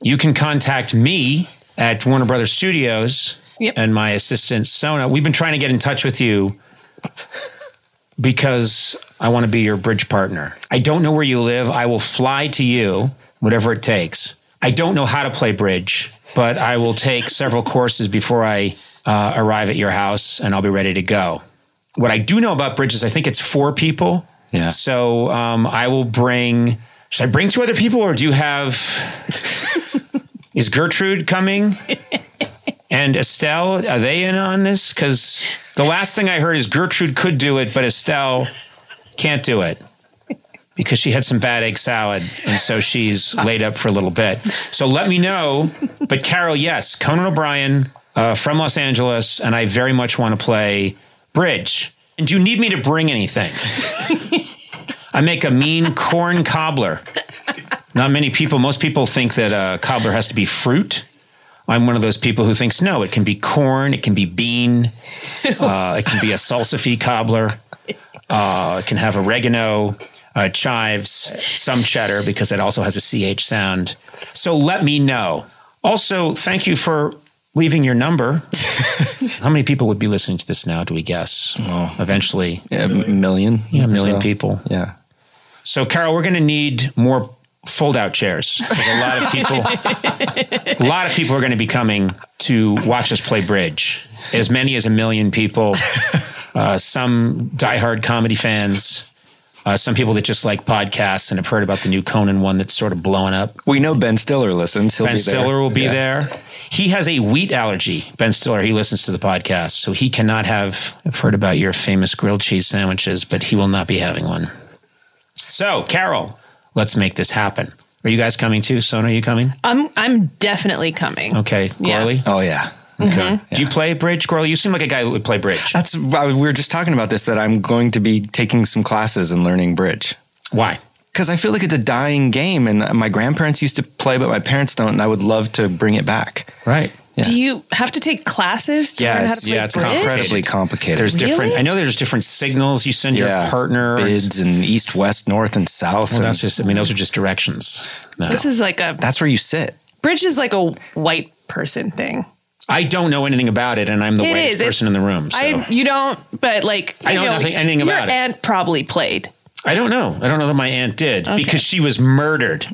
You can contact me at Warner Brothers Studios Yep. and my assistant Sona. We've been trying to get in touch with you because I want to be your bridge partner. I don't know where you live. I will fly to you, whatever it takes. I don't know how to play bridge, but I will take several courses before I uh, arrive at your house and I'll be ready to go. What I do know about bridges, I think it's four people. Yeah. So um, I will bring. Should I bring two other people, or do you have? is Gertrude coming? And Estelle, are they in on this? Because the last thing I heard is Gertrude could do it, but Estelle can't do it. because she had some bad egg salad, and so she's laid up for a little bit. So let me know. But Carol, yes, Conan O'Brien uh, from Los Angeles, and I very much want to play bridge. And do you need me to bring anything? I make a mean corn cobbler. Not many people, most people think that a cobbler has to be fruit. I'm one of those people who thinks no, it can be corn, it can be bean, uh, it can be a salsify cobbler, uh, it can have oregano, uh, chives, some cheddar because it also has a ch sound. So let me know. Also, thank you for leaving your number. How many people would be listening to this now? Do we guess? Eventually, Yeah, a million. yeah, a million So, people. Yeah. So, Carol, we're going to need more fold-out chairs. 'Cause A lot of people, a lot of people are going to be coming to watch us play bridge. As many as a million people. Uh, some diehard comedy fans. Uh, some people that just like podcasts and have heard about the new Conan one that's sort of blowing up. We know Ben Stiller listens. He'll ben be there. Stiller will be Yeah. there. He has a wheat allergy. Ben Stiller, he listens to the podcast, so he cannot have. I've heard about your famous grilled cheese sandwiches, but he will not be having one. So, Carol, let's make this happen. Are you guys coming too? Sona, are you coming? I'm I'm definitely coming. Okay, Yeah. Oh yeah. Mm-hmm. Okay. Do you play bridge, Gorley? You seem like a guy who would play bridge. That's we were just talking about this that I'm going to be taking some classes and learning bridge Why? because I feel like it's a dying game, and my grandparents used to play, but my parents don't, and I would love to bring it back. Right. Yeah. Do you have to take classes to learn how to play yeah, it's bridge? incredibly complicated. There's different. I know there's different signals you send your partner. bids and east, west, north, and south. Well, and that's just. I mean, those are just directions. No. This is like a that's where you sit. bridge is like a white person thing. I don't know anything about it, and I'm the It whitest is. It- person in the room. So. I you don't, but like I you know nothing- anything about your it. aunt probably played. I don't know. I don't know that my aunt did because she was murdered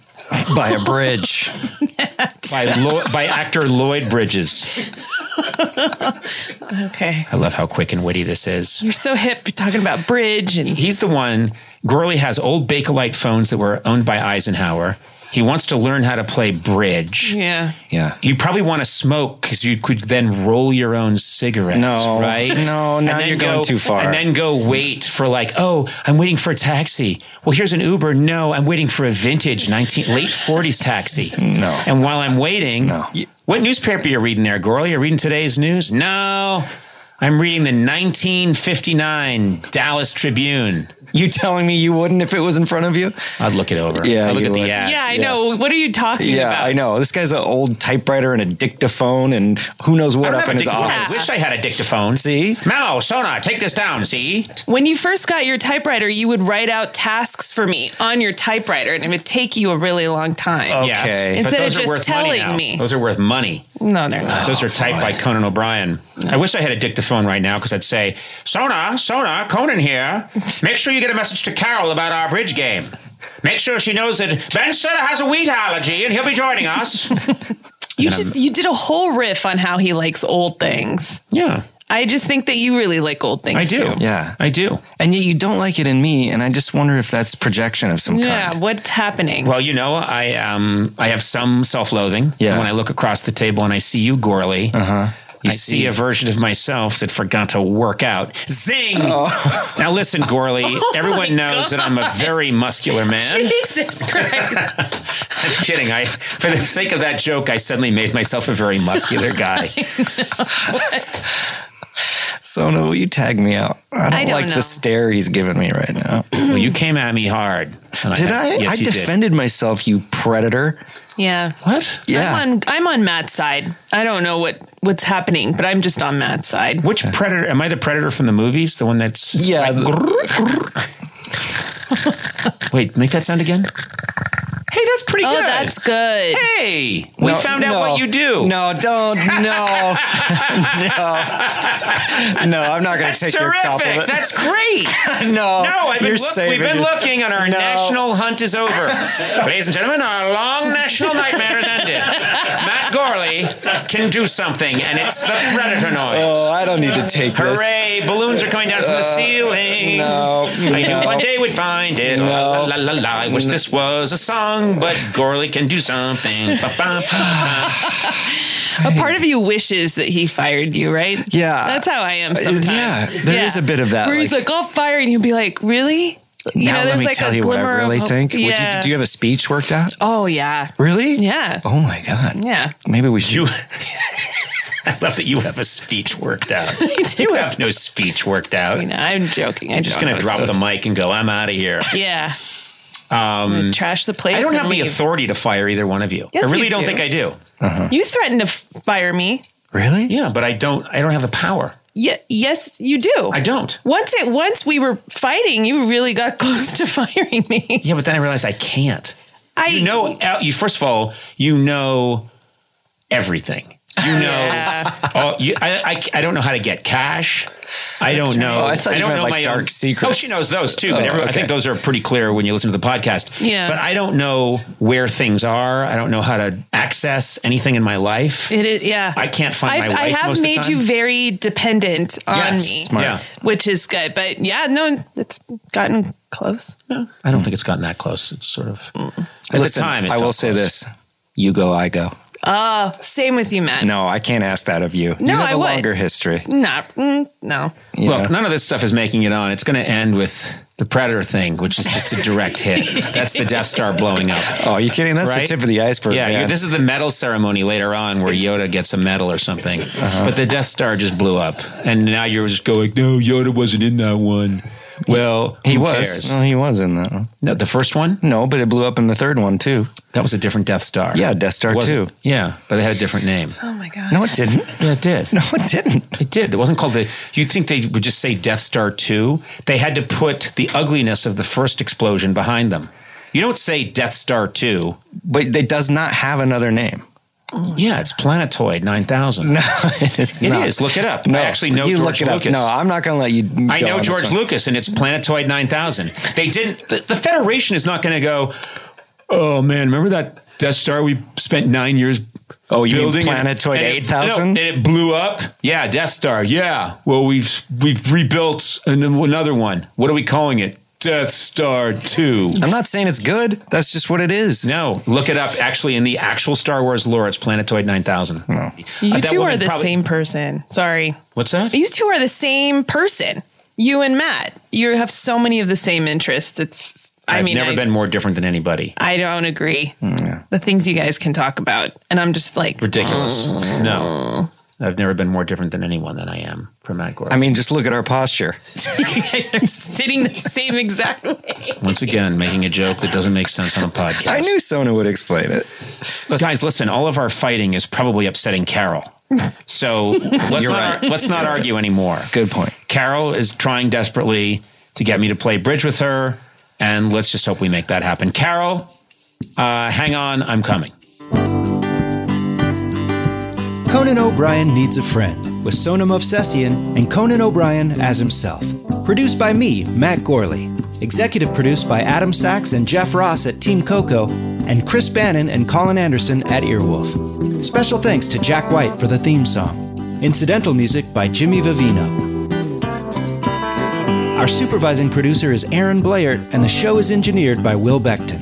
by a bridge. by Lo- by actor Lloyd Bridges. Okay, I love how quick and witty this is. you're so hip you're talking about bridge and He's the one. Gorley has old Bakelite phones that were owned by Eisenhower. He wants to learn how to play bridge. yeah. Yeah. You probably want to smoke because you could then roll your own cigarettes, No. right? No, now then you're going too far. And then go wait for like, oh, I'm waiting for a taxi. Well, here's an Uber. No, I'm waiting for a vintage 19 late 40s taxi. No. And while I'm waiting, No. what newspaper you reading there, Gorley? You reading today's news? No, I'm reading the 1959 Dallas Tribune. You telling me you wouldn't if it was in front of you? I'd look it over. Yeah, I'd look you at the would. ads. Yeah, I know. What are you talking Yeah, about? I know. This guy's an old typewriter and a dictaphone and who knows what don't up in his dictaphone. office. I wish I had a dictaphone. See? Mao, Sona, take this down. See? When you first got your typewriter, you would write out tasks for me on your typewriter, and it would take you a really long time. Oh, yes. Okay. But Instead of are just worth money telling now. me. Those are worth money. No, they're not. Those are typed by Conan O'Brien. I wish I had a dictaphone right now because I'd say, Sona, Sona, Conan here. Make sure you get a message to Carol about our bridge game. Make sure she knows that Ben Stiller has a wheat allergy and he'll be joining us. You just you did a whole riff on how he likes old things. yeah, I just think that you really like old things. I do. Too. Yeah. I do. And yet you don't like it in me, and I just wonder if that's projection of some Yeah. kind. Yeah, what's happening? Well, you know, I um I have some self-loathing. Yeah. When I look across the table and I see you, Gorley, uh-huh. I I see. see. a version of myself that forgot to work out. Zing! Now listen, Gorley. everyone knows that I'm a very muscular man. Jesus Christ! I'm kidding. I, for the sake of that joke, I suddenly made myself a very muscular guy. Sona, will you tag me out? I don't, I don't like know. the stare he's giving me right now. well, you came at me hard. Did I? Yes, I you did. defended myself, you predator. yeah. What? Yeah. I'm on I'm on Matt's side. I don't know what what's happening, but I'm just on Matt's side. Which predator? Am I the predator from the movies? The one that's Yeah, like, Wait, make that sound again. Hey, that's pretty Oh, good. that's good. Hey, we No, found out no. what you do. No, don't. No. no. No, I'm not going to take your Terrific. compliment. That's great. no. No, I've been you're look, we've been your- looking and our No. national hunt is over. Ladies and gentlemen, our long national nightmare is ended. Matt Gorley can do something, and it's the predator noise. Oh, I don't need to take this. Hooray! Balloons are coming down from the ceiling. No, I knew one day we'd find it. La, la, la, la, I wish this was a song, but Gorley can do something. Ba, ba, ba. A part of you wishes that he fired you, right? Yeah. That's how I am Uh, sometimes. yeah, there is a bit of that, Where he's like- like, I'll fire you. And you'd be like, really? You now know, let me like tell you what I really hope. think. Would you, Yeah. do you have a speech worked out? Oh yeah, Really? yeah, Oh my god. yeah. Maybe we should. You, I love that you have a speech worked out. you have no speech worked out. You know, I'm joking. I'm just going to drop the mic and go, I'm out of here. Yeah. Um, trash the place. I don't and have the authority to fire either one of you. Yes, I really you don't do. think I do. You threatened to fire me. Really? Yeah, but I don't I don't have the power. Yeah, yes, you do. I don't. Once it once we were fighting, you really got close to firing me. Yeah, but then I realized I can't. I You know, uh, you first of all, you know everything. You know, all, you, I, I, I don't know how to get cash. I don't know. Oh, I thought you don't meant, know like, my dark own, secrets. Oh, she knows those too. But Oh, every, I think those are pretty clear when you listen to the podcast. Yeah. But I don't know where things are. I don't know how to access anything in my life. It is, yeah. I can't find my I've, wife I have most of the made time. you very dependent on Yes, me, smart. Yeah. which is good. But yeah, no, it's gotten close. No, I don't think it's gotten that close. It's sort of mm. at Listen, the time. It I will felt say this: you go, I go. Oh, same with you, Matt. No, I can't ask that of you. you No, have I a would. longer history. Not, mm, no. you Look, know? none of this stuff is making it on. It's going to end with the Predator thing, which is just a direct hit. That's the Death Star blowing up. Oh, are you kidding? That's the tip of the iceberg. Yeah, man. this is the medal ceremony later on where Yoda gets a medal or something. But the Death Star just blew up, and now you're just going, "No, Yoda wasn't in that one." Well, he who was. cares? Well, he was in that one. No, the first one No, but it blew up in the third one too. that was a different Death Star. Yeah, Death Star It wasn't- 2. Yeah, but they had a different name. Oh my god. No, it didn't. Yeah, it did. No, it didn't. It did. It wasn't called the. You'd think they would just say Death Star 2. They had to put the ugliness of the first explosion behind them. You don't say Death Star 2. But it does not have another name. Oh yeah, it's Planetoid 9000. No, it is It not. is. Look it up. No, I actually know you George look it Lucas. Up. No, I'm not going to let you. I know George. Lucas, and it's Planetoid 9000. They didn't. The, the Federation is not going to go. Oh man, remember that Death Star we spent nine years. Oh, you building and- Planetoid and 8000? no, and it blew up. Yeah, Death Star. Yeah. Well, we've we've rebuilt an- another one. What are we calling it? Death Star Two. I'm not saying it's good. That's just what it is. No, look it up. Actually, in the actual Star Wars lore, it's Planetoid 9000. No. Uh, you two are the same person. Sorry. What's that? You two are the same person. You and Matt. You have so many of the same interests. It's. I I've mean, never I, been more different than anybody. I don't agree. Mm, the things you guys can talk about, and I'm just like Ridiculous. No. I've never been more different than anyone than I am from Matt Gorley. I mean, just look at our posture. you guys are sitting the same exact way. Once again, making a joke that doesn't make sense on a podcast. I knew Sona would explain it. Guys, listen, all of our fighting is probably upsetting Carol. So let's You're not, right. let's not argue anymore. Good point. Carol is trying desperately to get me to play bridge with her, and let's just hope we make that happen. Carol, uh, hang on, I'm coming. Conan O'Brien Needs a Friend with Sona Movsesian and Conan O'Brien as himself. Produced by me, Matt Gorley. Executive produced by Adam Sachs and Jeff Ross at Team Coco and Chris Bannon and Colin Anderson at Earwolf. Special thanks to Jack White for the theme song. Incidental music by Jimmy Vivino. Our supervising producer is Aaron Blair, and the show is engineered by Will Beckton.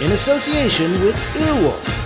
in association with Earwolf.